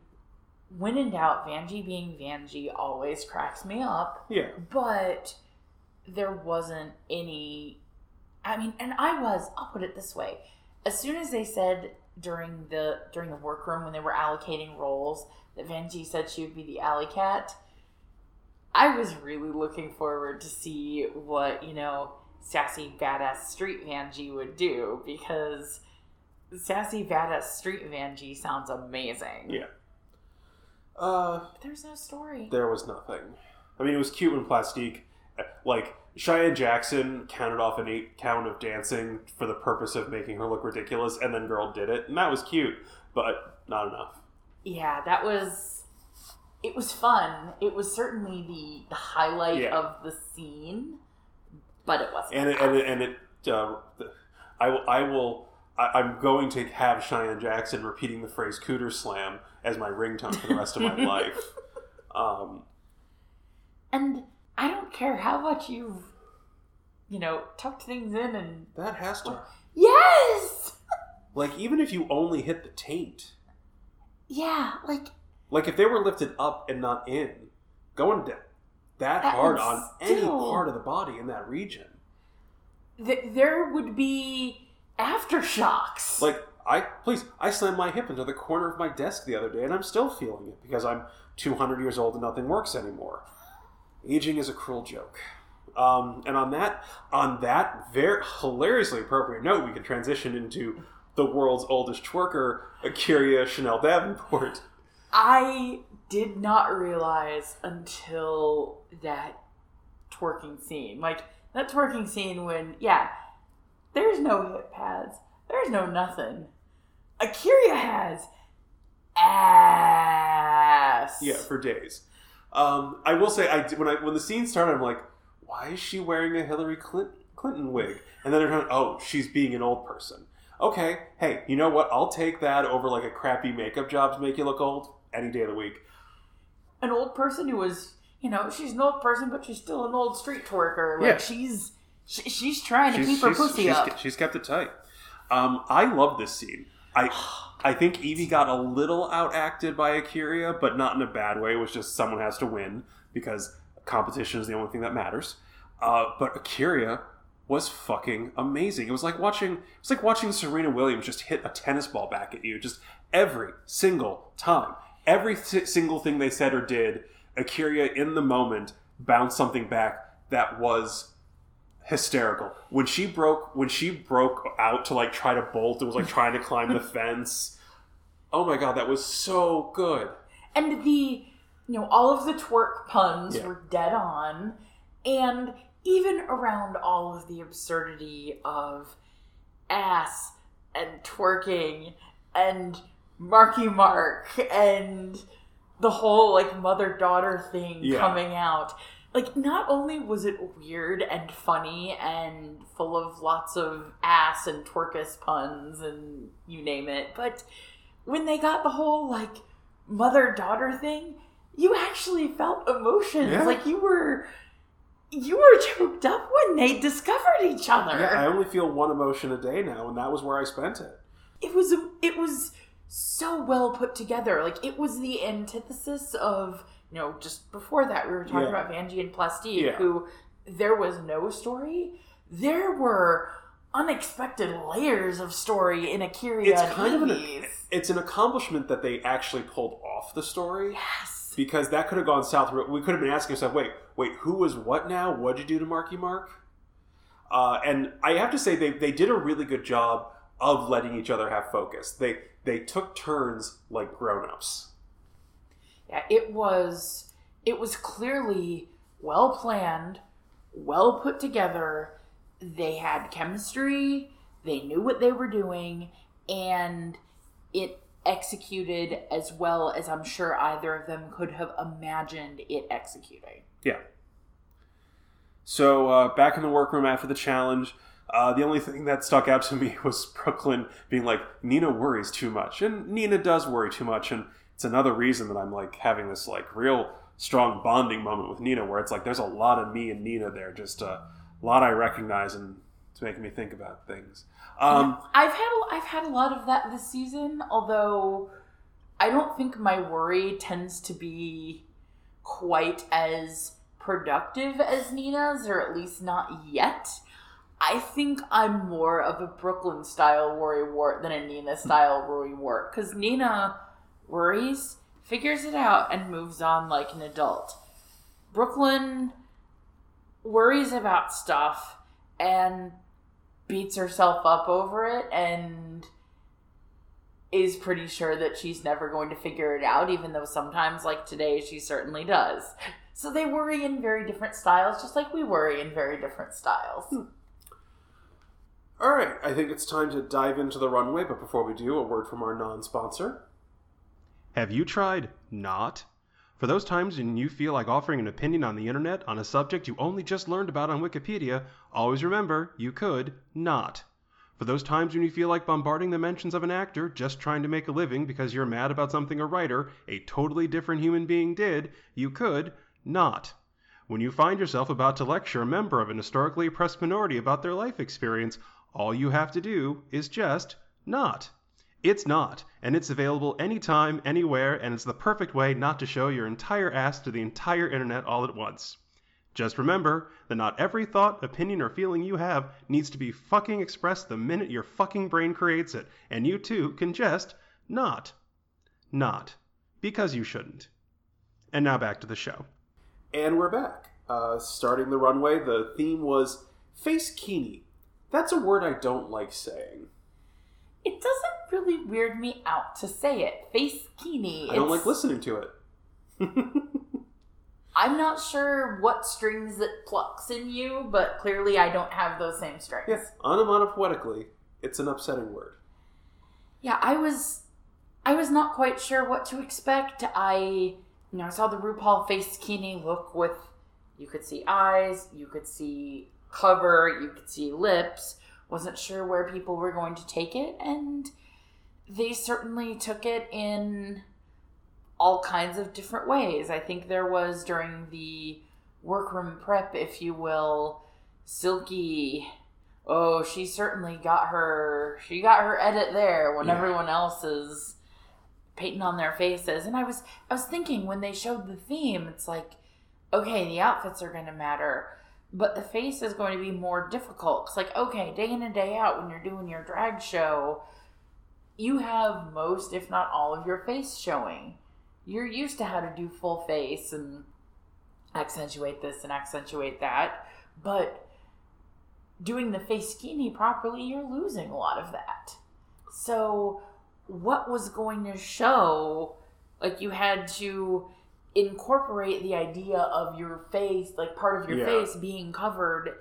when in doubt vanjie being vanjie always cracks me up. Yeah, but there wasn't any i mean and i was i'll put it this way. As soon as they said during the during the workroom when they were allocating roles that vanjie said she would be the alley cat i was really looking forward to see what you know sassy badass street vanjie would do because sassy badass street vanjie sounds amazing Yeah. uh, but there's no story there was nothing. I mean, it was cute when Plastique, like Cheyenne Jackson, counted off an eight count of dancing for the purpose of making her look ridiculous, and then Girl did it, and that was cute, but not enough. yeah that was it was fun it was certainly the the highlight Yeah. of the scene but it wasn't and it, and it, and it uh, I will I will I, I'm going to have Cheyenne Jackson repeating the phrase "cooter slam" as my ringtone for the rest of my [laughs] life. Um, and i don't care how much you've you know tucked things in and that has to. Yes! [laughs] Like even if you only hit the taint, yeah like like if they were lifted up and not in, going da- that That hard on any part of the body in that region. th- there would be aftershocks Like I please, I slammed my hip into the corner of my desk the other day, and I'm still feeling it because I'm 200 years old and nothing works anymore. Aging is a cruel joke. Um, and on that, on that very hilariously appropriate note, we can transition into the world's oldest twerker, A'keria Chanel Davenport. I did not realize until that twerking scene. Like that twerking scene when, yeah, there's no hip pads, there's no nothing. A'keria has ass. Yeah, for days. Um, I will say, I when I when the scene started, I'm like, why is she wearing a Hillary Clinton, wig? And then they're trying, oh, she's being an old person. Okay, hey, you know what? I'll take that over like a crappy makeup job to make you look old any day of the week. An old person who was, you know, she's an old person, but she's still an old street twerker. Like Yeah. she's she, she's trying to keep her pussy she's- up. she's kept it tight. Um, I love this scene. I I think Yvie got a little outacted by A'keria, but not in a bad way. It was just someone has to win because competition is the only thing that matters. Uh, but A'keria was fucking amazing. It was like watching it's like watching Serena Williams just hit a tennis ball back at you, just every single time. Every single thing they said or did, A'keria in the moment bounced something back that was hysterical. When she broke when she broke out to like try to bolt and was like trying to climb the [laughs] fence oh my god that was so good. And the you know all of the twerk puns Yeah. were dead on. And even around all of the absurdity of ass and twerking and marky mark and the whole like mother daughter thing Yeah. coming out like not only was it weird and funny and full of lots of ass and twerkus puns and you name it but when they got the whole like mother daughter thing you actually felt emotions Yeah. like you were you were choked up when they discovered each other yeah i only feel one emotion a day now and that was where i spent it it was it was so well put together. Like it was the antithesis of you know just before that we were talking Yeah. about Vanjie and Plastique, Yeah. who there was no story. there were unexpected layers of story in A'keria. It's kind of an it's an accomplishment that they actually pulled off the story yes. because that could have gone south. We could have been asking ourselves, wait, wait, who was what now? What'd you do to Marky Mark? Uh, and I have to say they they did a really good job of letting each other have focus. They they took turns like grown ups. Yeah, it was it was clearly well planned, well put together. They had chemistry, they knew what they were doing, and it executed as well as I'm sure either of them could have imagined it executing. Yeah. So uh, back in the workroom after the challenge, uh, the only thing that stuck out to [laughs] me was Brooke Lynn being like, Nina worries too much, and Nina does worry too much, and it's another reason that I'm like having this like real strong bonding moment with Nina, where it's like there's a lot of me and Nina there, just a lot I recognize, and it's making me think about things. Um, I've had I've had a lot of that this season, although I don't think my worry tends to be quite as productive as Nina's, or at least not yet. I think I'm more of a Brooke Lynn style worry wart than a Nina style worry wart because Nina worries, figures it out, and moves on like an adult. Brooke Lynn worries about stuff and beats herself up over it and is pretty sure that she's never going to figure it out, even though sometimes, like today, she certainly does. So they worry in very different styles, just like we worry in very different styles. Hmm. All right, I think it's time to dive into the runway, but before we do, a word from our non sponsor. Have you tried not? For those times when you feel like offering an opinion on the internet on a subject you only just learned about on Wikipedia, always remember you could not. For those times when you feel like bombarding the mentions of an actor just trying to make a living because you're mad about something a writer, a totally different human being did, you could not. When you find yourself about to lecture a member of an historically oppressed minority about their life experience, all you have to do is just not. It's not, and it's available anytime, anywhere, and it's the perfect way not to show your entire ass to the entire internet all at once. Just remember that not every thought, opinion, or feeling you have needs to be fucking expressed the minute your fucking brain creates it, and you too can just not. Not. Because you shouldn't. And now back to the show. And we're back. Uh, starting the runway, the theme was face kini. That's a word I don't like saying. It doesn't really weird me out to say it. Face kini. I don't like listening to it. [laughs] I'm not sure what strings it plucks in you, but clearly I don't have those same strings. yeah, onomatopoetically, it's an upsetting word. Yeah, I was I was not quite sure what to expect. I you know, I saw the RuPaul face kini look with you could see eyes, you could see cover, you could see lips. Wasn't sure where people were going to take it, and they certainly took it in all kinds of different ways. I think there was during the workroom prep, if you will, Silky Oh, she certainly got her. She got her edit there when Yeah. everyone else is painting on their faces. And I was, I was thinking when they showed the theme, it's like, okay, the outfits are going to matter, but the face is going to be more difficult. It's like, okay, day in and day out when you're doing your drag show, you have most, if not all, of your face showing. You're used to how to do full face and accentuate this and accentuate that, but doing the face kini properly, you're losing a lot of that. So, what was going to show? Like, you had to incorporate the idea of your face, like part of your Yeah. face being covered,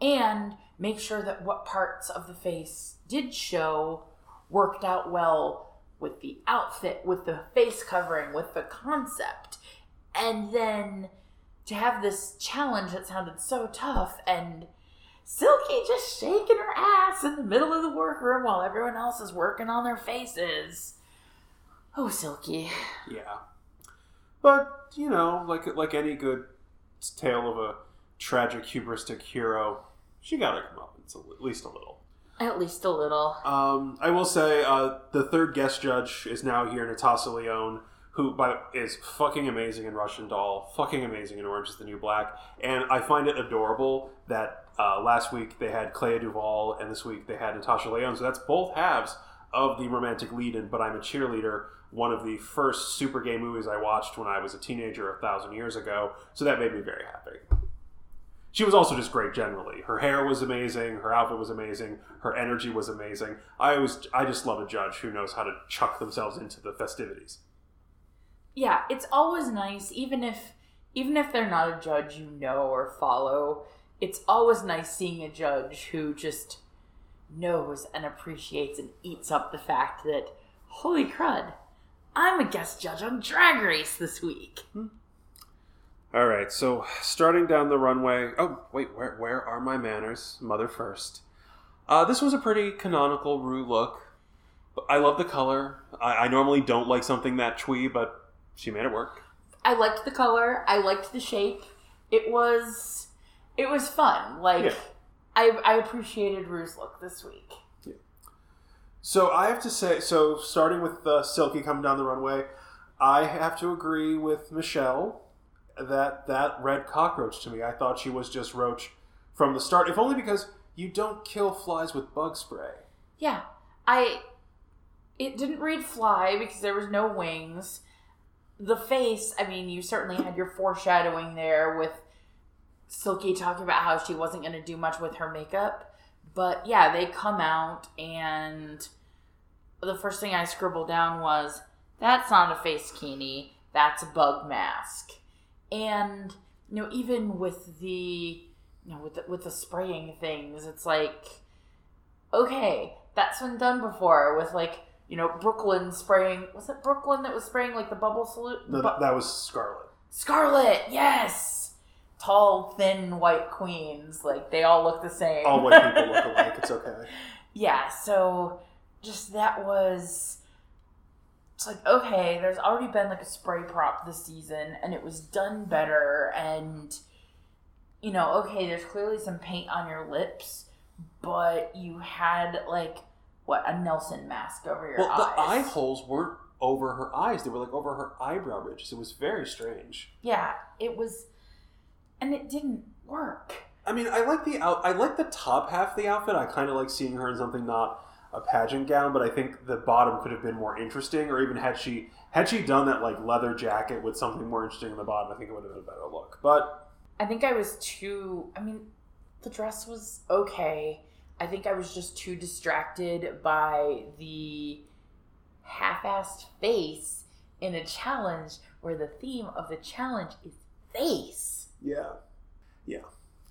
and make sure that what parts of the face did show worked out well with the outfit, with the face covering, with the concept. And then to have this challenge that sounded so tough and Silky just shaking her ass in the middle of the workroom while everyone else is working on their faces. Oh, Silky. Yeah, but you know, like like any good tale of a tragic hubristic hero, she got her comeuppance at least a little. At least a little. Um, I will say uh, the third guest judge is now here, Natasha Lyonne, who by, is fucking amazing in Russian Doll, fucking amazing in Orange is the New Black, and I find it adorable that Uh, last week they had Clea Duvall, and this week they had Natasha Lyonne. So that's both halves of the romantic lead-in. But I'm a cheerleader. One of the first super gay movies I watched when I was a teenager a thousand years ago. So that made me very happy. She was also just great generally. Her hair was amazing. Her outfit was amazing. Her energy was amazing. I was I just love a judge who knows how to chuck themselves into the festivities. Yeah, it's always nice, even if even if they're not a judge you know or follow. It's always nice seeing a judge who just knows and appreciates and eats up the fact that holy crud, I'm a guest judge on Drag Race this week. All right, so starting down the runway. Oh, wait, where where are my manners? Mother first. Uh, this was a pretty canonical Ru look. I love the color. I, I normally don't like something that twee, but she made it work. I liked the color. I liked the shape. It was it was fun. Like Yeah. I I appreciated Ru's look this week. Yeah. So I have to say, so starting with uh, Silky coming down the runway, I have to agree with Michelle that that red cockroach to me, I thought she was just roach from the start, if only because you don't kill flies with bug spray. Yeah. I it didn't read fly because there was no wings. The face, I mean, you certainly had your foreshadowing there with Silky talking about how she wasn't going to do much with her makeup. But yeah, they come out and the first thing I scribbled down was that's not a face kini, that's a bug mask. And you know, even with the you know, with the, with the spraying things, it's like okay, that's been done before with like you know Brooke Lynn spraying. Was it Brooke Lynn that was spraying like the bubble salute? No, Bu- that, that was Scarlet. Scarlet, yes, tall, thin, white queens. Like they all look the same. All white people look [laughs] alike. It's okay. yeah. So just that was. It's like okay, there's already been like a spray prop this season, and it was done better. And you know, okay, there's clearly some paint on your lips, but you had like what a Nelson mask over your Well, eyes. the eye holes weren't over her eyes; they were like over her eyebrow ridges. It was very strange. Yeah, it was, and it didn't work. I mean, I like the out. I like the top half of the outfit. I kind of like seeing her in something not a pageant gown, but I think the bottom could have been more interesting. Or even had she had she done that like leather jacket with something more interesting in the bottom, I think it would have been a better look. But I think I was too. I mean, the dress was okay. I think I was just too distracted by the half-assed face in a challenge where the theme of the challenge is face. Yeah, yeah.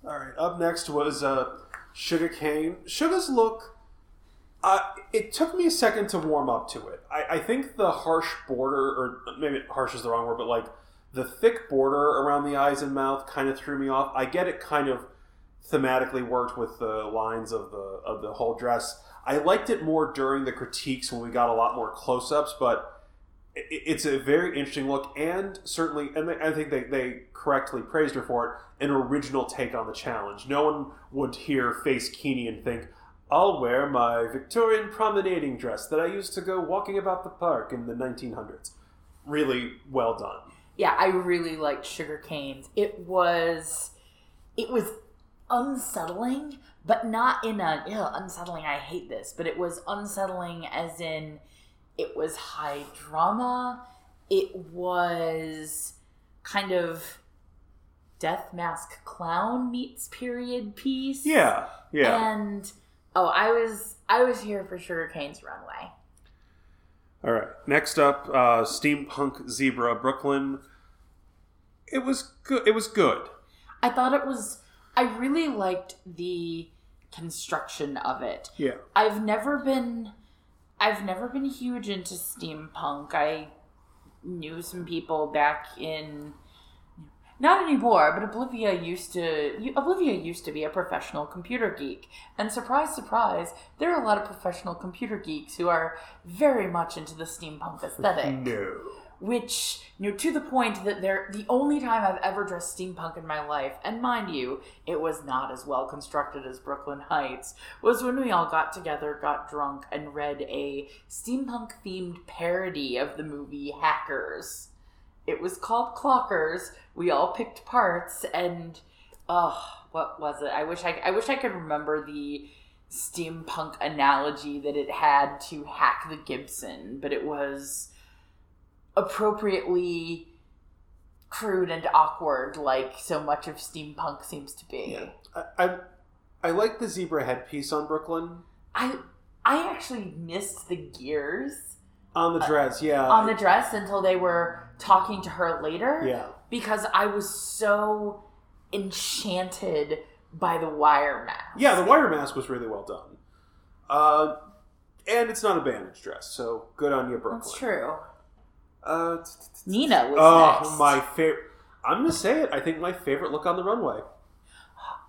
All right. Up next was uh, Shuga Cain. Shuga's look. Uh, it took me a second to warm up to it. I, I think the harsh border, or maybe harsh is the wrong word, but like the thick border around the eyes and mouth kind of threw me off. I get it kind of thematically worked with the lines of the of the whole dress. I liked it more during the critiques when we got a lot more close-ups, but it, it's a very interesting look and certainly and they, I think they, they correctly praised her for it, an original take on the challenge. No one would hear Face Kini and think, I'll wear my Victorian promenading dress that I used to go walking about the park in the 1900s. Really well done. Yeah, I really liked Shuga Cain's. It was, it was unsettling, but not in a unsettling. I hate this, but it was unsettling as in it was high drama. It was kind of death mask clown meets period piece. Yeah, yeah. And oh, I was I was here for Shuga Cain's runway. All right. Next up, uh, Steampunk Zebra Brooke Lynn. It was good. It was good. I thought it was. I really liked the construction of it. Yeah. I've never been. I've never been huge into steampunk. I knew some people back in. Not anymore, but Oblivia used to. Oblivia used to be a professional computer geek, and surprise, surprise, there are a lot of professional computer geeks who are very much into the steampunk aesthetic No. Which you know to the point that they're the only time I've ever dressed steampunk in my life, and mind you, it was not as well constructed as Brooke Lynn Hytes, was when we all got together, got drunk, and read a steampunk themed parody of the movie Hackers. It was called Clockers. We all picked parts, and oh, what was it? I wish I I wish I could remember the steampunk analogy that it had to hack the Gibson, but it was appropriately crude and awkward, like so much of steampunk seems to be. Yeah. I, I I like the zebra headpiece on Brooke Lynn I I actually missed the gears on the dress. Yeah, on the dress until they were talking to her later. yeah. Because I was so enchanted by the wire mask. Yeah, the wire mask was really well done. Uh, and it's not a bandage dress, so good on you, Brooke Lynn. That's true. Uh, t- t- t- Nina was oh, next. my favorite. I'm gonna say it. I think my favorite look on the runway.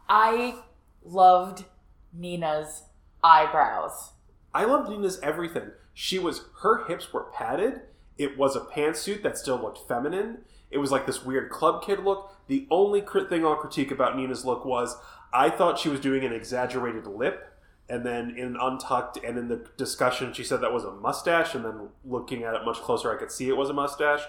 I loved Nina's eyebrows. I loved Nina's everything. She was her hips were padded. It was a pantsuit that still looked feminine. It was like this weird club kid look. The only crit thing I'll critique about Nina's look was I thought she was doing an exaggerated lip, and then in untucked and in the discussion she said that was a mustache, and then looking at it much closer I could see it was a mustache.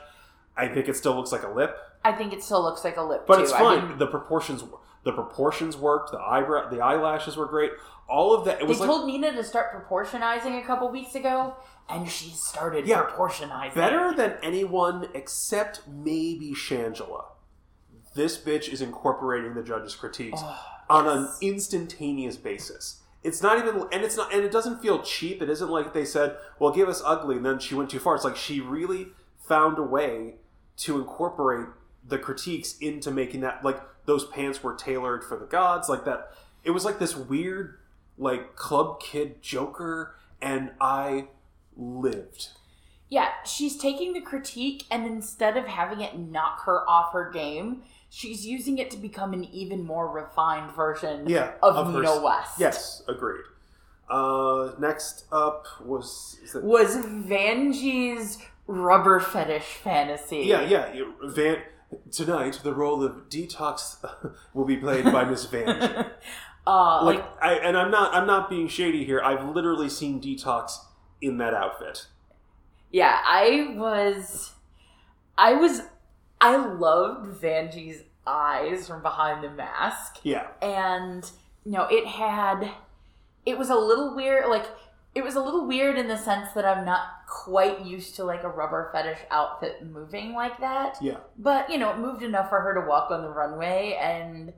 I think it still looks like a lip, I think it still looks like a lip but too. it's fine. didn't- The proportions the proportions worked. The eyebrow the eyelashes were great. All of that. It They was like told Nina to start proportionizing a couple weeks ago, and she started Yeah, proportionizing. better than anyone except maybe Shangela. This bitch is incorporating the judges' critiques oh, on an instantaneous basis. It's not even, and it's not, and it doesn't feel cheap. It isn't like they said, "Well, give us ugly," and then she went too far. It's like she really found a way to incorporate the critiques into making that like those pants were tailored for the gods, like that. It was like this weird, like club kid Joker, and I lived. Yeah, she's taking the critique and instead of having it knock her off her game, she's using it to become an even more refined version yeah, of, her- Nina West. Yes, agreed. Uh, next up was it, Was Vanjie's rubber fetish fantasy. yeah, yeah. Van tonight the role of detox [laughs] will be played by Miss Van. [laughs] Uh, like like, I and I'm not I'm not being shady here. I've literally seen detox in that outfit. yeah, I was, I was, I loved Vanjie's eyes from behind the mask. Yeah, and you know it had it was a little weird like it was a little weird in the sense that i'm not quite used to like a rubber fetish outfit moving like that yeah. but you know it moved enough for her to walk on the runway and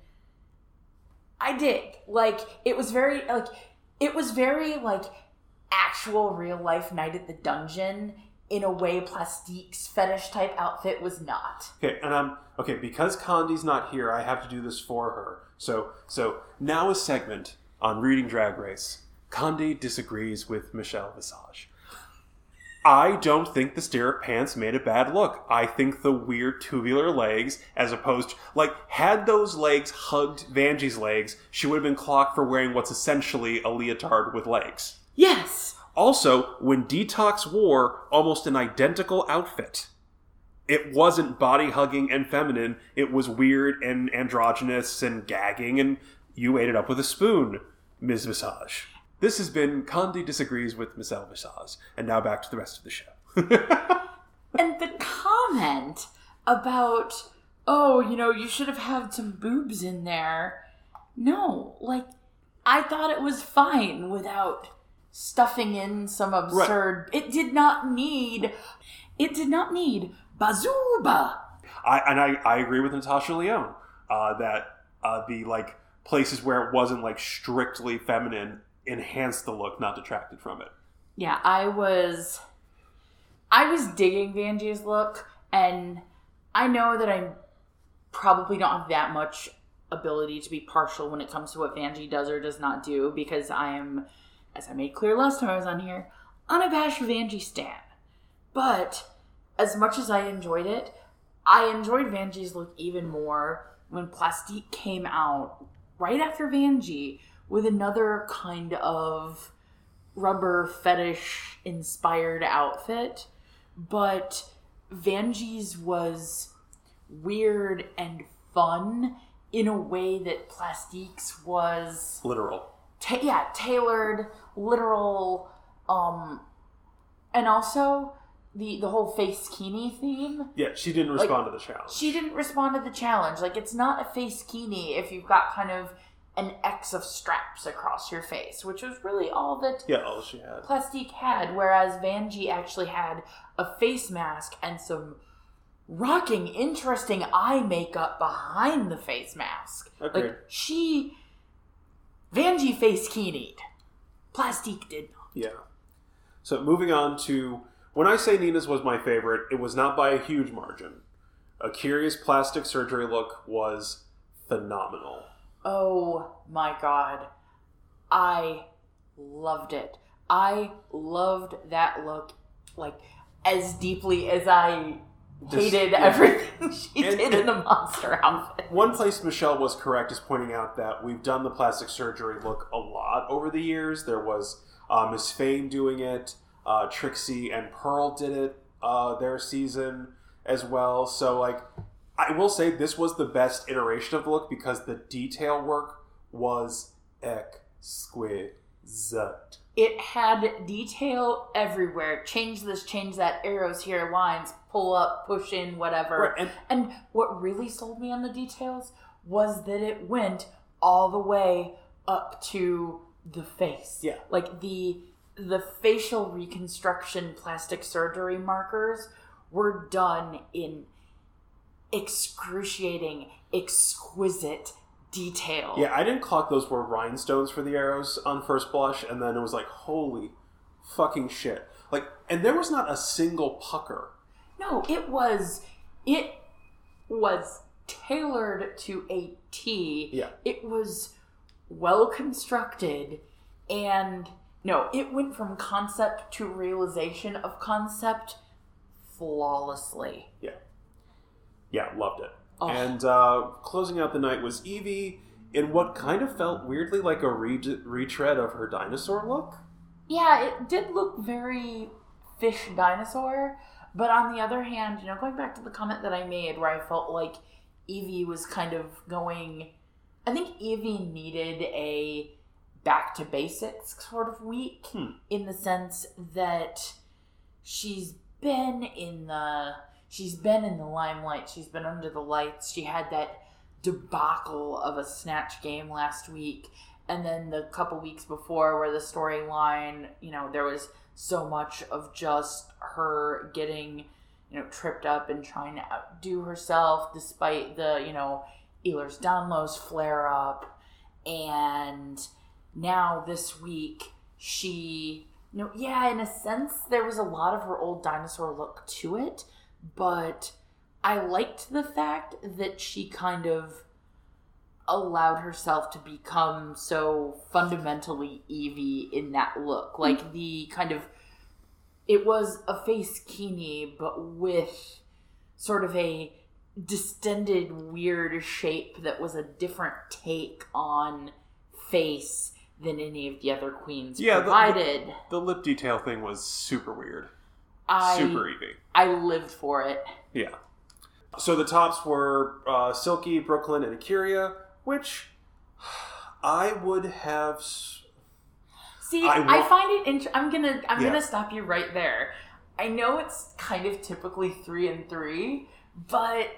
i did. like it was very like it was very like actual real life night at the dungeon in a way plastique's fetish type outfit was not Okay, and I'm okay because Condi's not here. I have to do this for her. So so now a segment on reading Drag Race. Condi disagrees with Michelle Visage. I don't think the stirrup pants made a bad look. I think the weird tubular legs, as opposed to, like, had those legs hugged Vanjie's legs, she would have been clocked for wearing what's essentially a leotard with legs. yes Also, when Detox wore almost an identical outfit, it wasn't body hugging and feminine. It was weird and androgynous and gagging, and you ate it up with a spoon, Ms. Visage. This has been Condi Disagrees with Miss El Visage, and now back to the rest of the show. [laughs] And the comment about, oh, you know, you should have had some boobs in there. No, like, I thought it was fine without stuffing in some absurd. It did not need. It did not need bazooba. I, and I, I agree with Natasha Lyonne uh, that uh, the like places where it wasn't like strictly feminine enhanced the look, not detracted from it. Yeah, I was. I was digging Vanjie's look, and I know that I probably don't have that much ability to be partial when it comes to what Vanjie does or does not do because I am, as I made clear last time I was on here, unabashed Vanjie stan. But as much as I enjoyed it, I enjoyed Vanjie's look even more when Plastique came out right after Vanjie with another kind of rubber fetish inspired outfit, but Vanjie's was weird and fun in a way that Plastique's was Literal. ta- yeah, tailored, literal, um, and also the the whole face kini theme. Yeah, she didn't Like, respond to the challenge. She didn't respond to the challenge. Like it's not a face kini if you've got kind of an X of straps across your face, which was really all that yeah, all she had. Plastique had, whereas Vanjie actually had a face mask and some rocking, interesting eye makeup behind the face mask. Agreed. Like she, Vanjie face keyed. Plastique did not. Yeah. So moving on to when I say Nina's was my favorite, it was not by a huge margin. A curious plastic surgery look was phenomenal. Oh my god, I loved it. I loved that look like as deeply as I This- hated yeah. everything [laughs] she And- did in the monster outfit. One place Michelle was correct is pointing out that we've done the plastic surgery look a lot over the years. There was uh, Miss Fame doing it, uh, Trixie and Pearl did it uh, their season as well. So, like, I will say this was the best iteration of the look because the detail work was exquisite. It had detail everywhere. Change this, change that, arrows here, lines, pull up, push in, whatever. Right, and And what really sold me on the details was that it went all the way up to the face. Yeah. Like the the facial reconstruction plastic surgery markers were done in excruciating, exquisite detail. Yeah, I didn't clock those were rhinestones for the arrows on first blush, and then it was like, holy fucking shit. Like, and there was not a single pucker. No, it was it was tailored to a T. Yeah. It was well constructed and no, it went from concept to realization of concept flawlessly. Yeah. Yeah, loved it. Oh. And uh, closing out the night was Yvie in what kind of felt weirdly like a re- retread of her dinosaur look. Yeah, it did look very fish dinosaur, but on the other hand, you know, going back to the comment that I made where I felt like Yvie was kind of going I think Yvie needed a back to basics sort of week Hmm. in the sense that she's been in the she's been in the limelight, she's been under the lights. She had that debacle of a snatch game last week and then the couple weeks before where the storyline you know there was so much of just her getting you know tripped up and trying to outdo herself despite the you know Ehlers Danlos flare up. And now this week she you know yeah in a sense there was a lot of her old dinosaur look to it but I liked the fact that she kind of allowed herself to become so fundamentally Yvie in that look. Like the kind of it was a face kini, but with sort of a distended, weird shape that was a different take on face than any of the other queens Yeah, the- provided. The lip detail thing was super weird. I Super Yvie. I lived for it. Yeah. So the tops were uh, Silky, Brooke Lynn, and A'keria, which I would have. See, I I, find it. Int- I'm gonna. I'm Yeah. gonna stop you right there. I know it's kind of typically three and three, but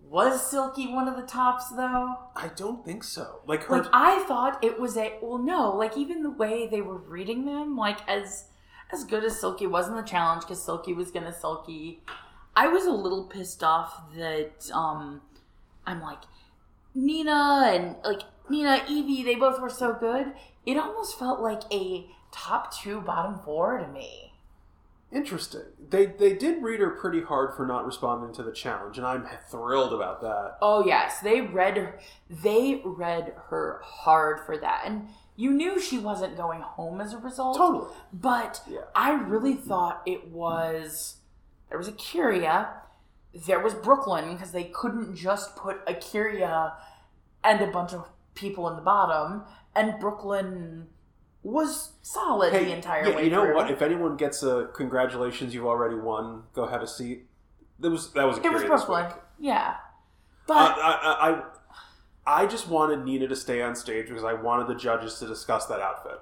was Silky one of the tops though? I don't think so. Like her. Like I thought it was a. Well, no. Like even the way they were reading them, like as as good as Silky was in the challenge, because Silky was gonna Silky. I was a little pissed off that um, I'm like Nina and like Nina, Yvie, they both were so good. It almost felt like a top two, bottom four to me. Interesting. They they did read her pretty hard for not responding to the challenge, and I'm thrilled about that. Oh yes, they read they read her hard for that, and you knew she wasn't going home as a result. Totally. But Yeah. I really thought it was there was A'keria, there was Brooke Lynn because they couldn't just put A'keria and a bunch of people in the bottom, and Brooke Lynn was solid the entire yeah, way you know through. what? If anyone gets a congratulations, you've already won. Go have a seat. That was that was it was A'keria Brooklyn, yeah, I, but I, I, I just wanted Nina to stay on stage because I wanted the judges to discuss that outfit.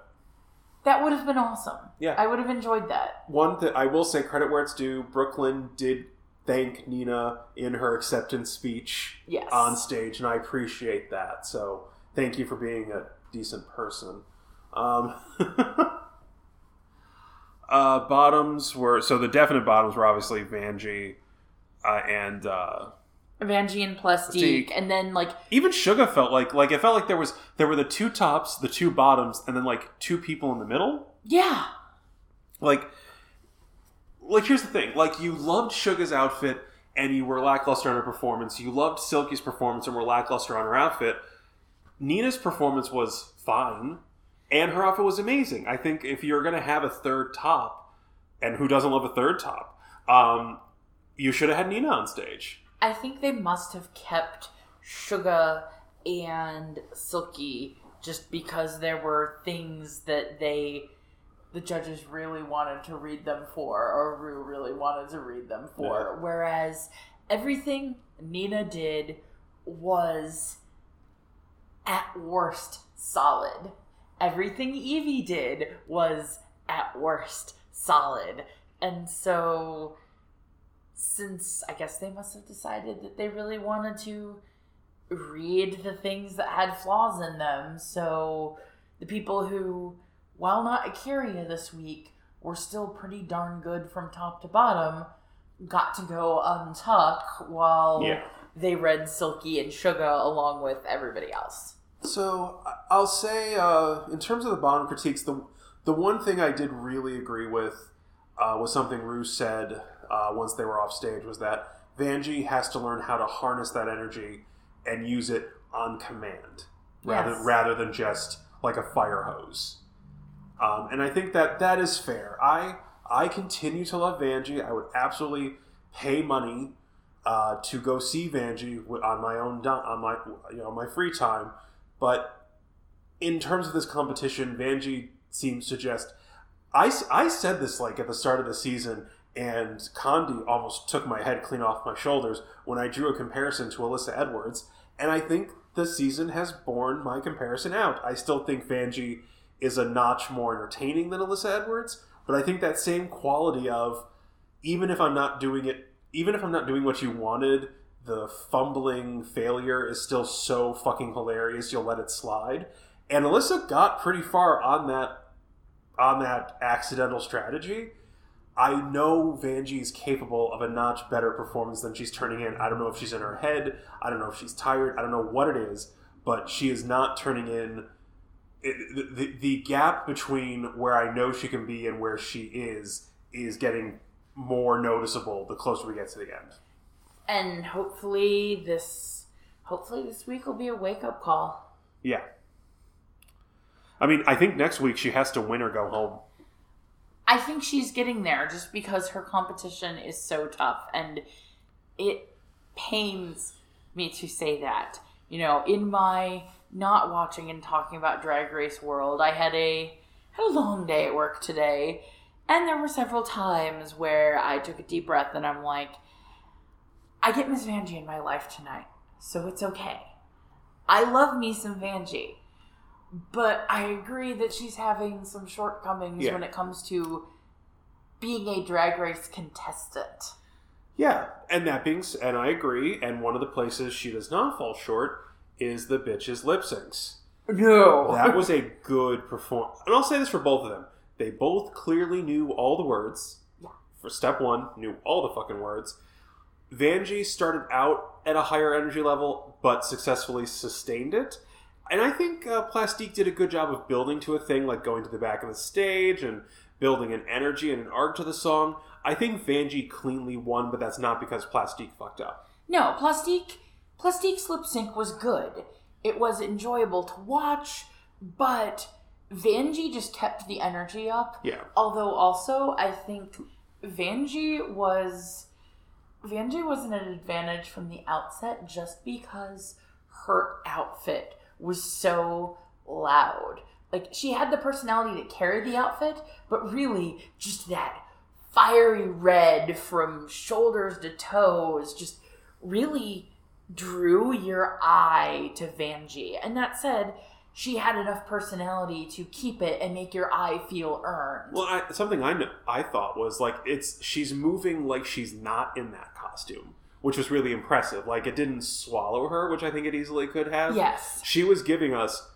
That would have been awesome. Yeah. I would have enjoyed that. One that I will say credit where it's due. Brooke Lynn did thank Nina in her acceptance speech Yes. on stage, and I appreciate that. So thank you for being a decent person. Um, [laughs] uh, bottoms were so the definite bottoms were obviously Vanjie uh, and uh, Vanjie and Plastique, Plastique. and then like even Shuga felt like like it felt like there was there were the two tops, the two bottoms, and then like two people in the middle. yeah, like like here's the thing. Like you loved Shuga's outfit and you were lackluster on her performance. You loved silky's performance and were lackluster on her outfit. Nina's performance was fine and her outfit was amazing. I think if you're going to have a third top and who doesn't love a third top um, you should have had nina on stage. I think they must have kept Suga and Silky just because there were things that they the judges really wanted to read them for or Ru really wanted to read them for. Whereas everything Nina did was at worst solid. Everything Yvie did was at worst solid. And so since I guess they must have decided that they really wanted to read the things that had flaws in them. So the people who, while not Akira this week, were still pretty darn good from top to bottom, got to go untuck while Yeah. they read Silky and Shuga along with everybody else. So I- I'll say, uh, in terms of the bottom critiques, the the one thing I did really agree with uh, was something Ru said uh, once they were off stage was that Vanjie has to learn how to harness that energy and use it on command rather Yes. rather than just like a fire hose. Um, and I think that that is fair. I I continue to love Vanjie. I would absolutely pay money uh, to go see Vanjie on my own on my you know my free time. But in terms of this competition, Vanjie seems to just. I, I said this like at the start of the season, and Condi almost took my head clean off my shoulders when I drew a comparison to Alyssa Edwards, and I think the season has borne my comparison out. I still think Vanjie is a notch more entertaining than Alyssa Edwards, but I think that same quality of even if I'm not doing it, even if I'm not doing what you wanted, the fumbling failure is still so fucking hilarious. You'll let it slide, and Alyssa got pretty far on that on that accidental strategy. I know Vanjie is capable of a notch better performance than she's turning in. I don't know if she's in her head. I don't know if she's tired. I don't know what it is, but she is not turning in. It, the, the, the gap between where I know she can be and where she is is getting more noticeable the closer we get to the end. And hopefully this hopefully this week will be a wake up call. Yeah. I mean, I think next week she has to win or go home. I think she's getting there just because her competition is so tough and it pains me to say that. You know, in my not watching and talking about Drag Race world, I had a had a long day at work today, and there were several times where I took a deep breath and I'm like, I get Miss Vanjie in my life tonight, so it's okay. I love me some Vanjie. But I agree that she's having some shortcomings Yeah. when it comes to being a drag race contestant. Yeah, and that being, and I agree. And one of the places she does not fall short is the bitches lip syncs. No. That was a good performance, and I'll say this for both of them: they both clearly knew all the words. For step one, knew all the fucking words. Vanjie started out at a higher energy level, but successfully sustained it. And I think uh, Plastique did a good job of building to a thing, like going to the back of the stage and building an energy and an arc to the song. I think Vanjie cleanly won, but that's not because Plastique fucked up. No, Plastique Plastique's lip sync was good. It was enjoyable to watch, but Vanjie just kept the energy up. Yeah. Although also I think Vanjie was Vanjie was an advantage from the outset just because her outfit was so loud. Like she had the personality to carry the outfit, but really just that fiery red from shoulders to toes just really drew your eye to Vanjie. And that said, she had enough personality to keep it and make your eye feel earned. Well, I, something I I thought was like it's she's moving like she's not in that costume, which was really impressive. Like it didn't swallow her, which I think it easily could have. yes. She was giving us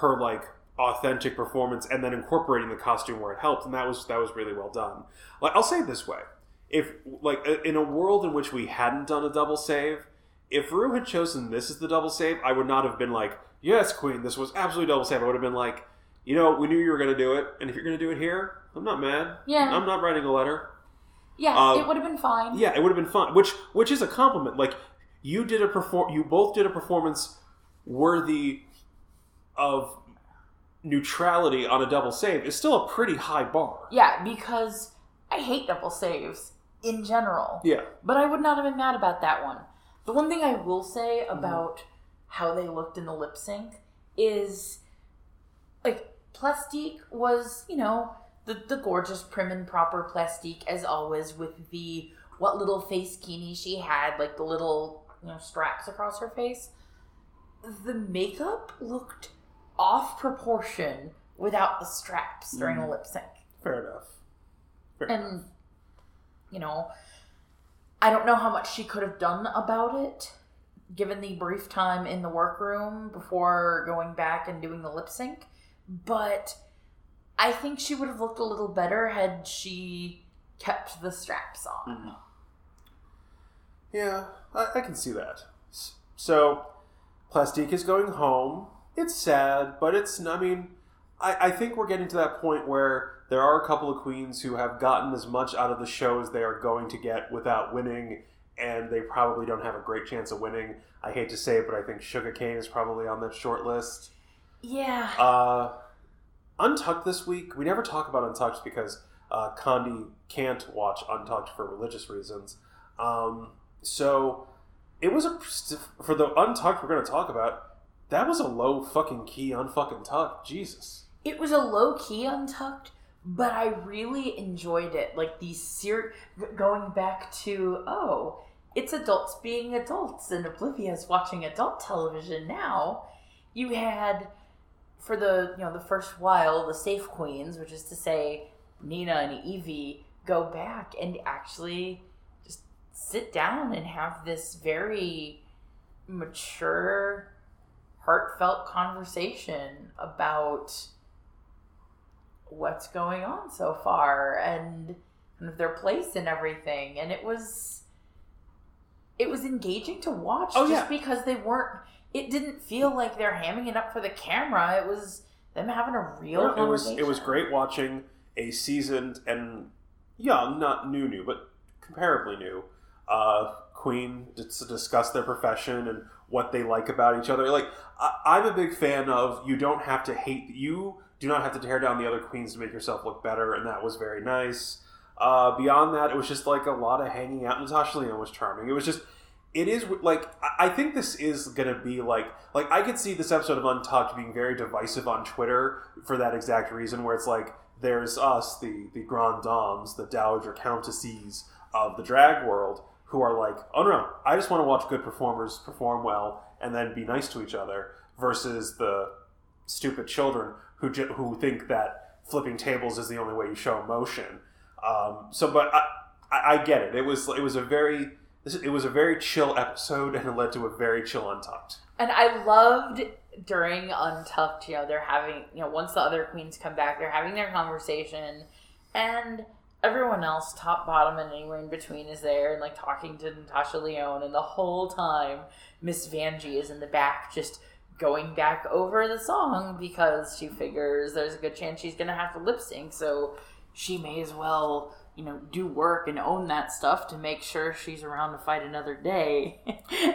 her like authentic performance and then incorporating the costume where it helped, and that was that was really well done. Like I'll say it this way: if like in a world in which we hadn't done a double save, if Ru had chosen this as the double save, I would not have been like, "Yes, Queen, this was absolutely double save." I would have been like, "You know, we knew you were going to do it, and if you're going to do it here, I'm not mad. Yeah. I'm not writing a letter. Yeah, uh, it would have been fine. Yeah, it would have been fun. Which which is a compliment. Like you did a perform, you both did a performance worthy of neutrality on a double save. It's still a pretty high bar. Yeah, because I hate double saves in general. Yeah. But I would not have been mad about that one. The one thing I will say Mm-hmm. about how they looked in the lip sync is like Plastique was, you know, the, the gorgeous prim and proper Plastique as always with the what little face kini she had, like the little, you know, straps across her face. The makeup looked off proportion without the straps during Mm. the lip sync. Fair enough. Fair And, you know, I don't know how much she could have done about it, given the brief time in the workroom before going back and doing the lip sync. But I think she would have looked a little better had she kept the straps on. Mhm. Yeah, I, I can see that. So, Plastique is going home. It's sad, but it's, I mean, I, I think we're getting to that point where there are a couple of queens who have gotten as much out of the show as they are going to get without winning, and they probably don't have a great chance of winning. I hate to say it, but I think Shuga Cain is probably on that short list. Yeah. Uh, Untucked this week, we never talk about Untucked because uh, Condi can't watch Untucked for religious reasons. Um, so it was a for the Untucked we're going to talk about. That was a low fucking key unfucking tuck. Jesus. It was a low key untucked, but I really enjoyed it. Like the ser- going back to oh, it's adults being adults, and oblivious watching adult television now. You had for the you know the first while the safe queens, which is to say Nina and Yvie, go back and actually just sit down and have this very mature heartfelt conversation about what's going on so far and kind of their place and everything and it was it was engaging to watch Oh, just yeah. because they weren't it didn't feel like they're hamming it up for the camera it was them having a real Well, it was it was great watching a seasoned and young, not new new, but comparably new, uh, queen to discuss their profession and what they like about each other. Like I, I'm a big fan of you don't have to hate you do not have to tear down the other queens to make yourself look better, and that was very nice. Uh, beyond that, it was just like a lot of hanging out. Natasha Lyonne was charming. It was just it is like I- think this is gonna be like like I could see this episode of Untucked being very divisive on Twitter for that exact reason, where it's like there's us, the the grand dames, the dowager countesses of the drag world, who are like, oh no, no, I just want to watch good performers perform well and then be nice to each other, versus the stupid children who ju- who think that flipping tables is the only way you show emotion. Um, so, but I, I, I get it. It was it was a very it was a very chill episode, and it led to a very chill Untucked. And I loved during Untucked, you know, they're having, you know, once the other queens come back, they're having their conversation, and everyone else, top, bottom, and anywhere in between, is there and like talking to Natasha Lyonne, and the whole time, Miss Vanjie is in the back just going back over the song because she figures there's a good chance she's gonna have to lip sync, so she may as well. You know, do work and own that stuff to make sure she's around to fight another day. [laughs]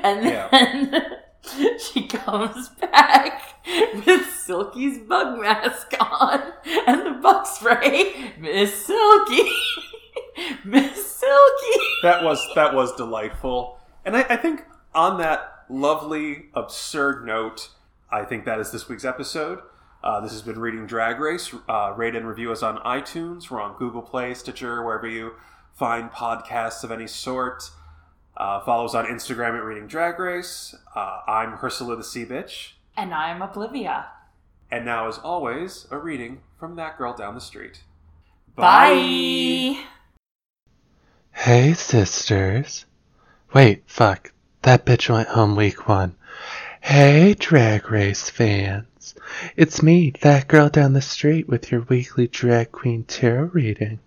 and Yeah. then [laughs] she comes back with Silky's bug mask on and the bug spray. Miss Silky, [laughs] Miss Silky. That was that was delightful, and I, I think on that lovely absurd note, I think that is this week's episode. Uh, this has been Reading Drag Race. Uh, rate and review us on iTunes. We're on Google Play, Stitcher, wherever you find podcasts of any sort. Uh, follow us on Instagram at Reading Drag Race. Uh, I'm Ursula the Sea Bitch. And I'm Oblivia. And now, as always, a reading from that girl down the street. Bye. Hey, sisters. Wait, fuck. That bitch went home week one. Hey, Drag Race fans. It's me, that girl down the street, with your weekly Drag Queen Tarot reading.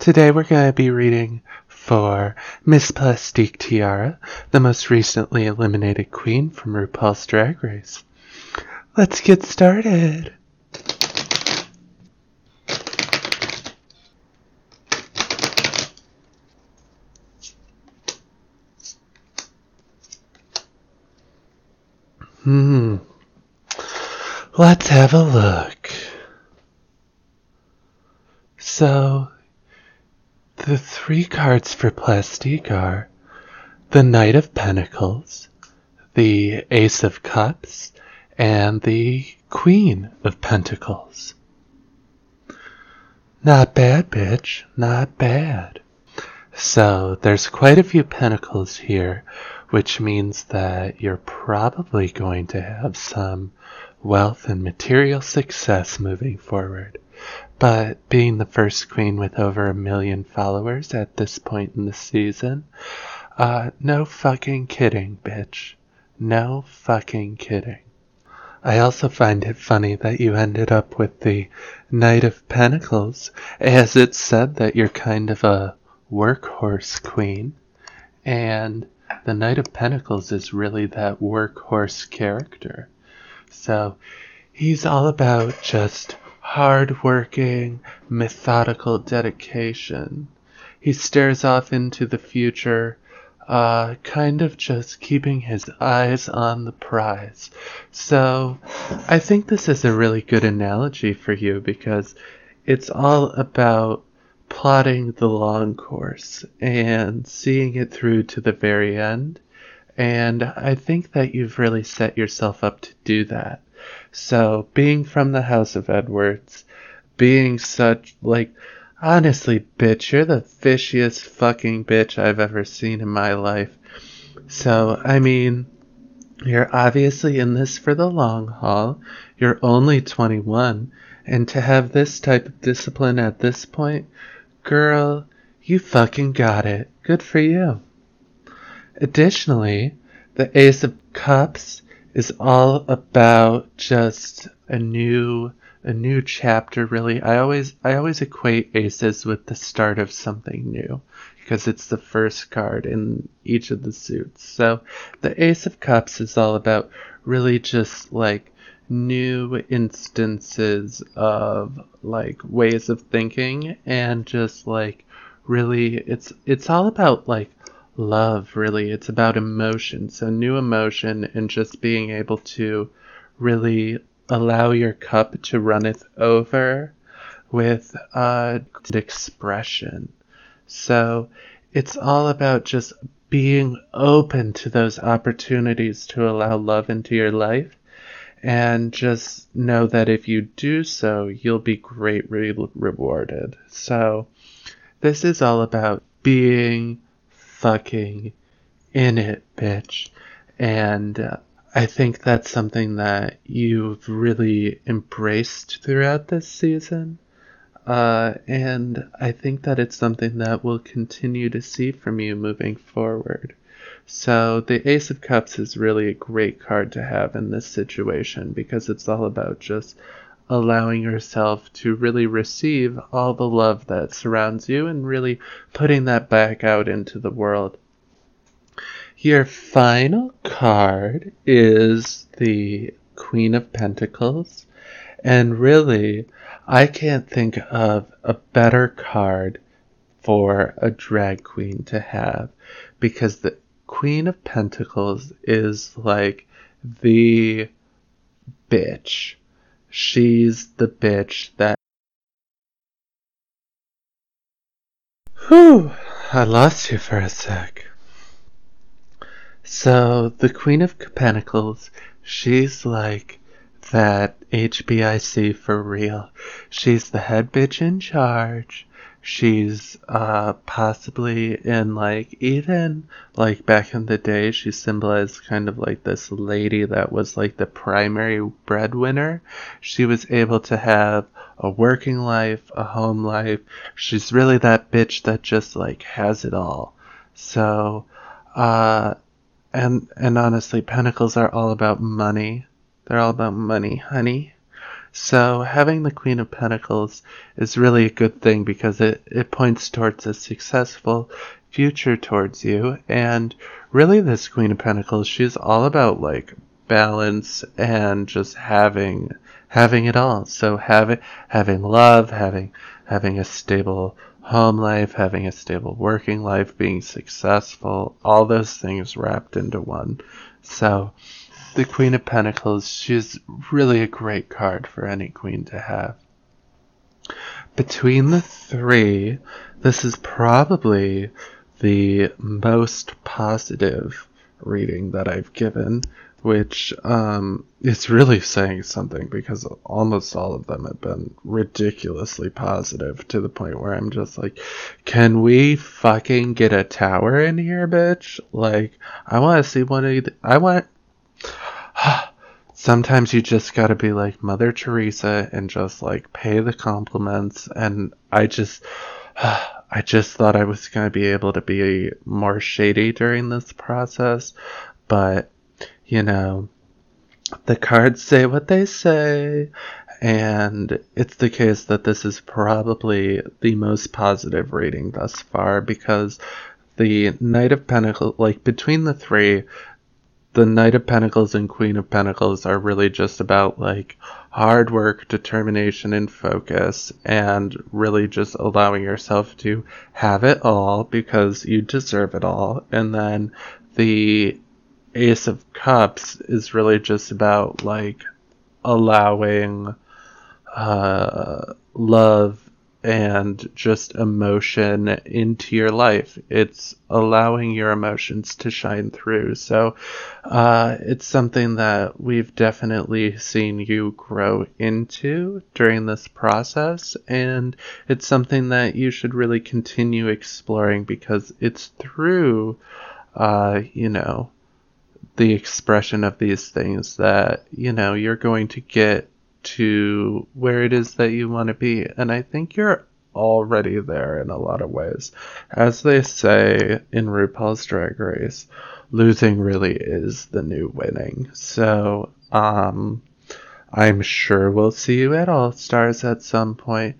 Today we're going to be reading for Miss Plastique Tiara, the most recently eliminated queen from RuPaul's Drag Race. Let's get started. Hmm. Let's have a look. So, the three cards for Plastique are the Knight of Pentacles, the Ace of Cups, and the Queen of Pentacles. Not bad, bitch. Not bad. So, there's quite a few pentacles here, which means that you're probably going to have some wealth and material success moving forward. But being the first queen with over a million followers at this point in the season, uh, no fucking kidding, bitch. No fucking kidding. I also find it funny that you ended up with the Knight of Pentacles, as it said that you're kind of a workhorse queen. And the Knight of Pentacles is really that workhorse character. So he's all about just hard-working, methodical dedication. He stares off into the future, uh, kind of just keeping his eyes on the prize. So I think this is a really good analogy for you because it's all about plotting the long course and seeing it through to the very end. And I think that you've really set yourself up to do that. So, being from the House of Edwards, being such, like, honestly, bitch, you're the fishiest fucking bitch I've ever seen in my life. So, I mean, you're obviously in this for the long haul. You're only 21. And to have this type of discipline at this point, girl, you fucking got it. Good for you. Additionally, the Ace of Cups is all about just a new a new chapter really. I always I always equate aces with the start of something new because it's the first card in each of the suits. So the Ace of Cups is all about really just like new instances of like ways of thinking and just like really it's it's all about like love really. It's about emotion. So new emotion and just being able to really allow your cup to runneth over with uh expression. So it's all about just being open to those opportunities to allow love into your life and just know that if you do so, you'll be greatly rewarded. So, this is all about being fucking in it, bitch. And uh, I think that's something that you've really embraced throughout this season. Uh, and I think that it's something that we'll continue to see from you moving forward. So the Ace of Cups is really a great card to have in this situation because it's all about just allowing yourself to really receive all the love that surrounds you and really putting that back out into the world. Your final card is the Queen of Pentacles. And really, I can't think of a better card for a drag queen to have because the Queen of Pentacles is like the bitch. She's the bitch that. Whew, I lost you for a sec. So, the Queen of Pentacles, she's like that HBIC for real. She's the head bitch in charge. She's uh, possibly in like even like back in the day she symbolized kind of like this lady that was like the primary breadwinner. She was able to have a working life a home life. She's really that bitch that just like has it all. So uh and and honestly pentacles are all about money. They're all about money honey so having the Queen of Pentacles is really a good thing because it, it points towards a successful future towards you. And really this Queen of Pentacles, she's all about like balance and just having having it all. So having having love, having having a stable home life, having a stable working life, being successful, all those things wrapped into one. So the Queen of Pentacles, she's really a great card for any queen to have. Between the three, this is probably the most positive reading that I've given, which um, is really saying something because almost all of them have been ridiculously positive to the point where I'm just like, can we fucking get a tower in here, bitch? Like, I want to see one of the, I want [sighs] sometimes you just gotta be like Mother Teresa and just like pay the compliments. And I just, [sighs] I just thought I was gonna be able to be more shady during this process, but you know, the cards say what they say, and it's the case that this is probably the most positive reading thus far because the Knight of Pentacles, like between the three, the Knight of Pentacles and Queen of Pentacles are really just about like hard work, determination, and focus, and really just allowing yourself to have it all because you deserve it all. And then the Ace of Cups is really just about like allowing uh, love and just emotion into your life. It's allowing your emotions to shine through. So uh, it's something that we've definitely seen you grow into during this process. And it's something that you should really continue exploring because it's through, uh, you know, the expression of these things that, you know, you're going to get to where it is that you want to be. And I think you're already there in a lot of ways. As they say in RuPaul's Drag Race, losing really is the new winning. So, um, I'm sure we'll see you at All Stars at some point.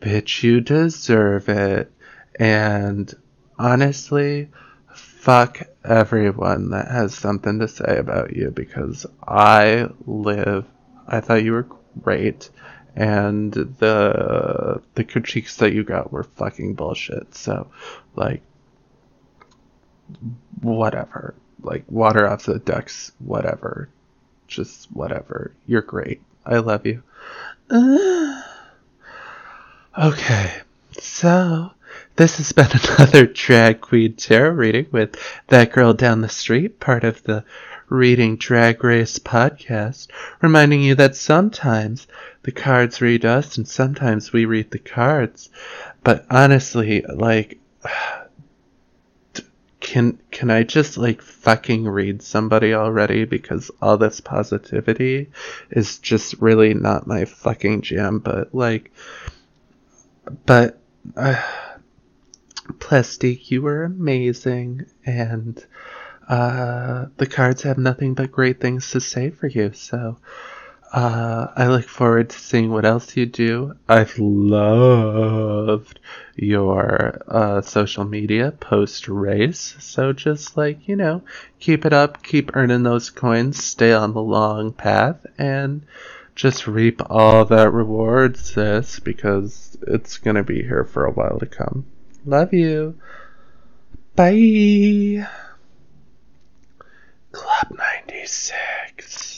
Bitch, you deserve it. And honestly, fuck everyone that has something to say about you because I live. I thought you were great, and the the critiques that you got were fucking bullshit. So, like, whatever. Like, water off the ducks, whatever. Just whatever. You're great. I love you. [sighs] okay, so this has been [laughs] another drag queen tarot reading with that girl down the street, part of the Reading Drag Race podcast, reminding you that sometimes the cards read us and sometimes we read the cards. But honestly, like, [sighs] can can I just like fucking read somebody already because all this positivity is just really not my fucking jam but like but uh, Plastique you were amazing and uh, the cards have nothing but great things to say for you. So uh, I look forward to seeing what else you do. I've loved your uh, social media post race. So just like, you know, keep it up, keep earning those coins, stay on the long path, and just reap all that rewards, sis, because it's going to be here for a while to come. Love you. Bye. Club 96.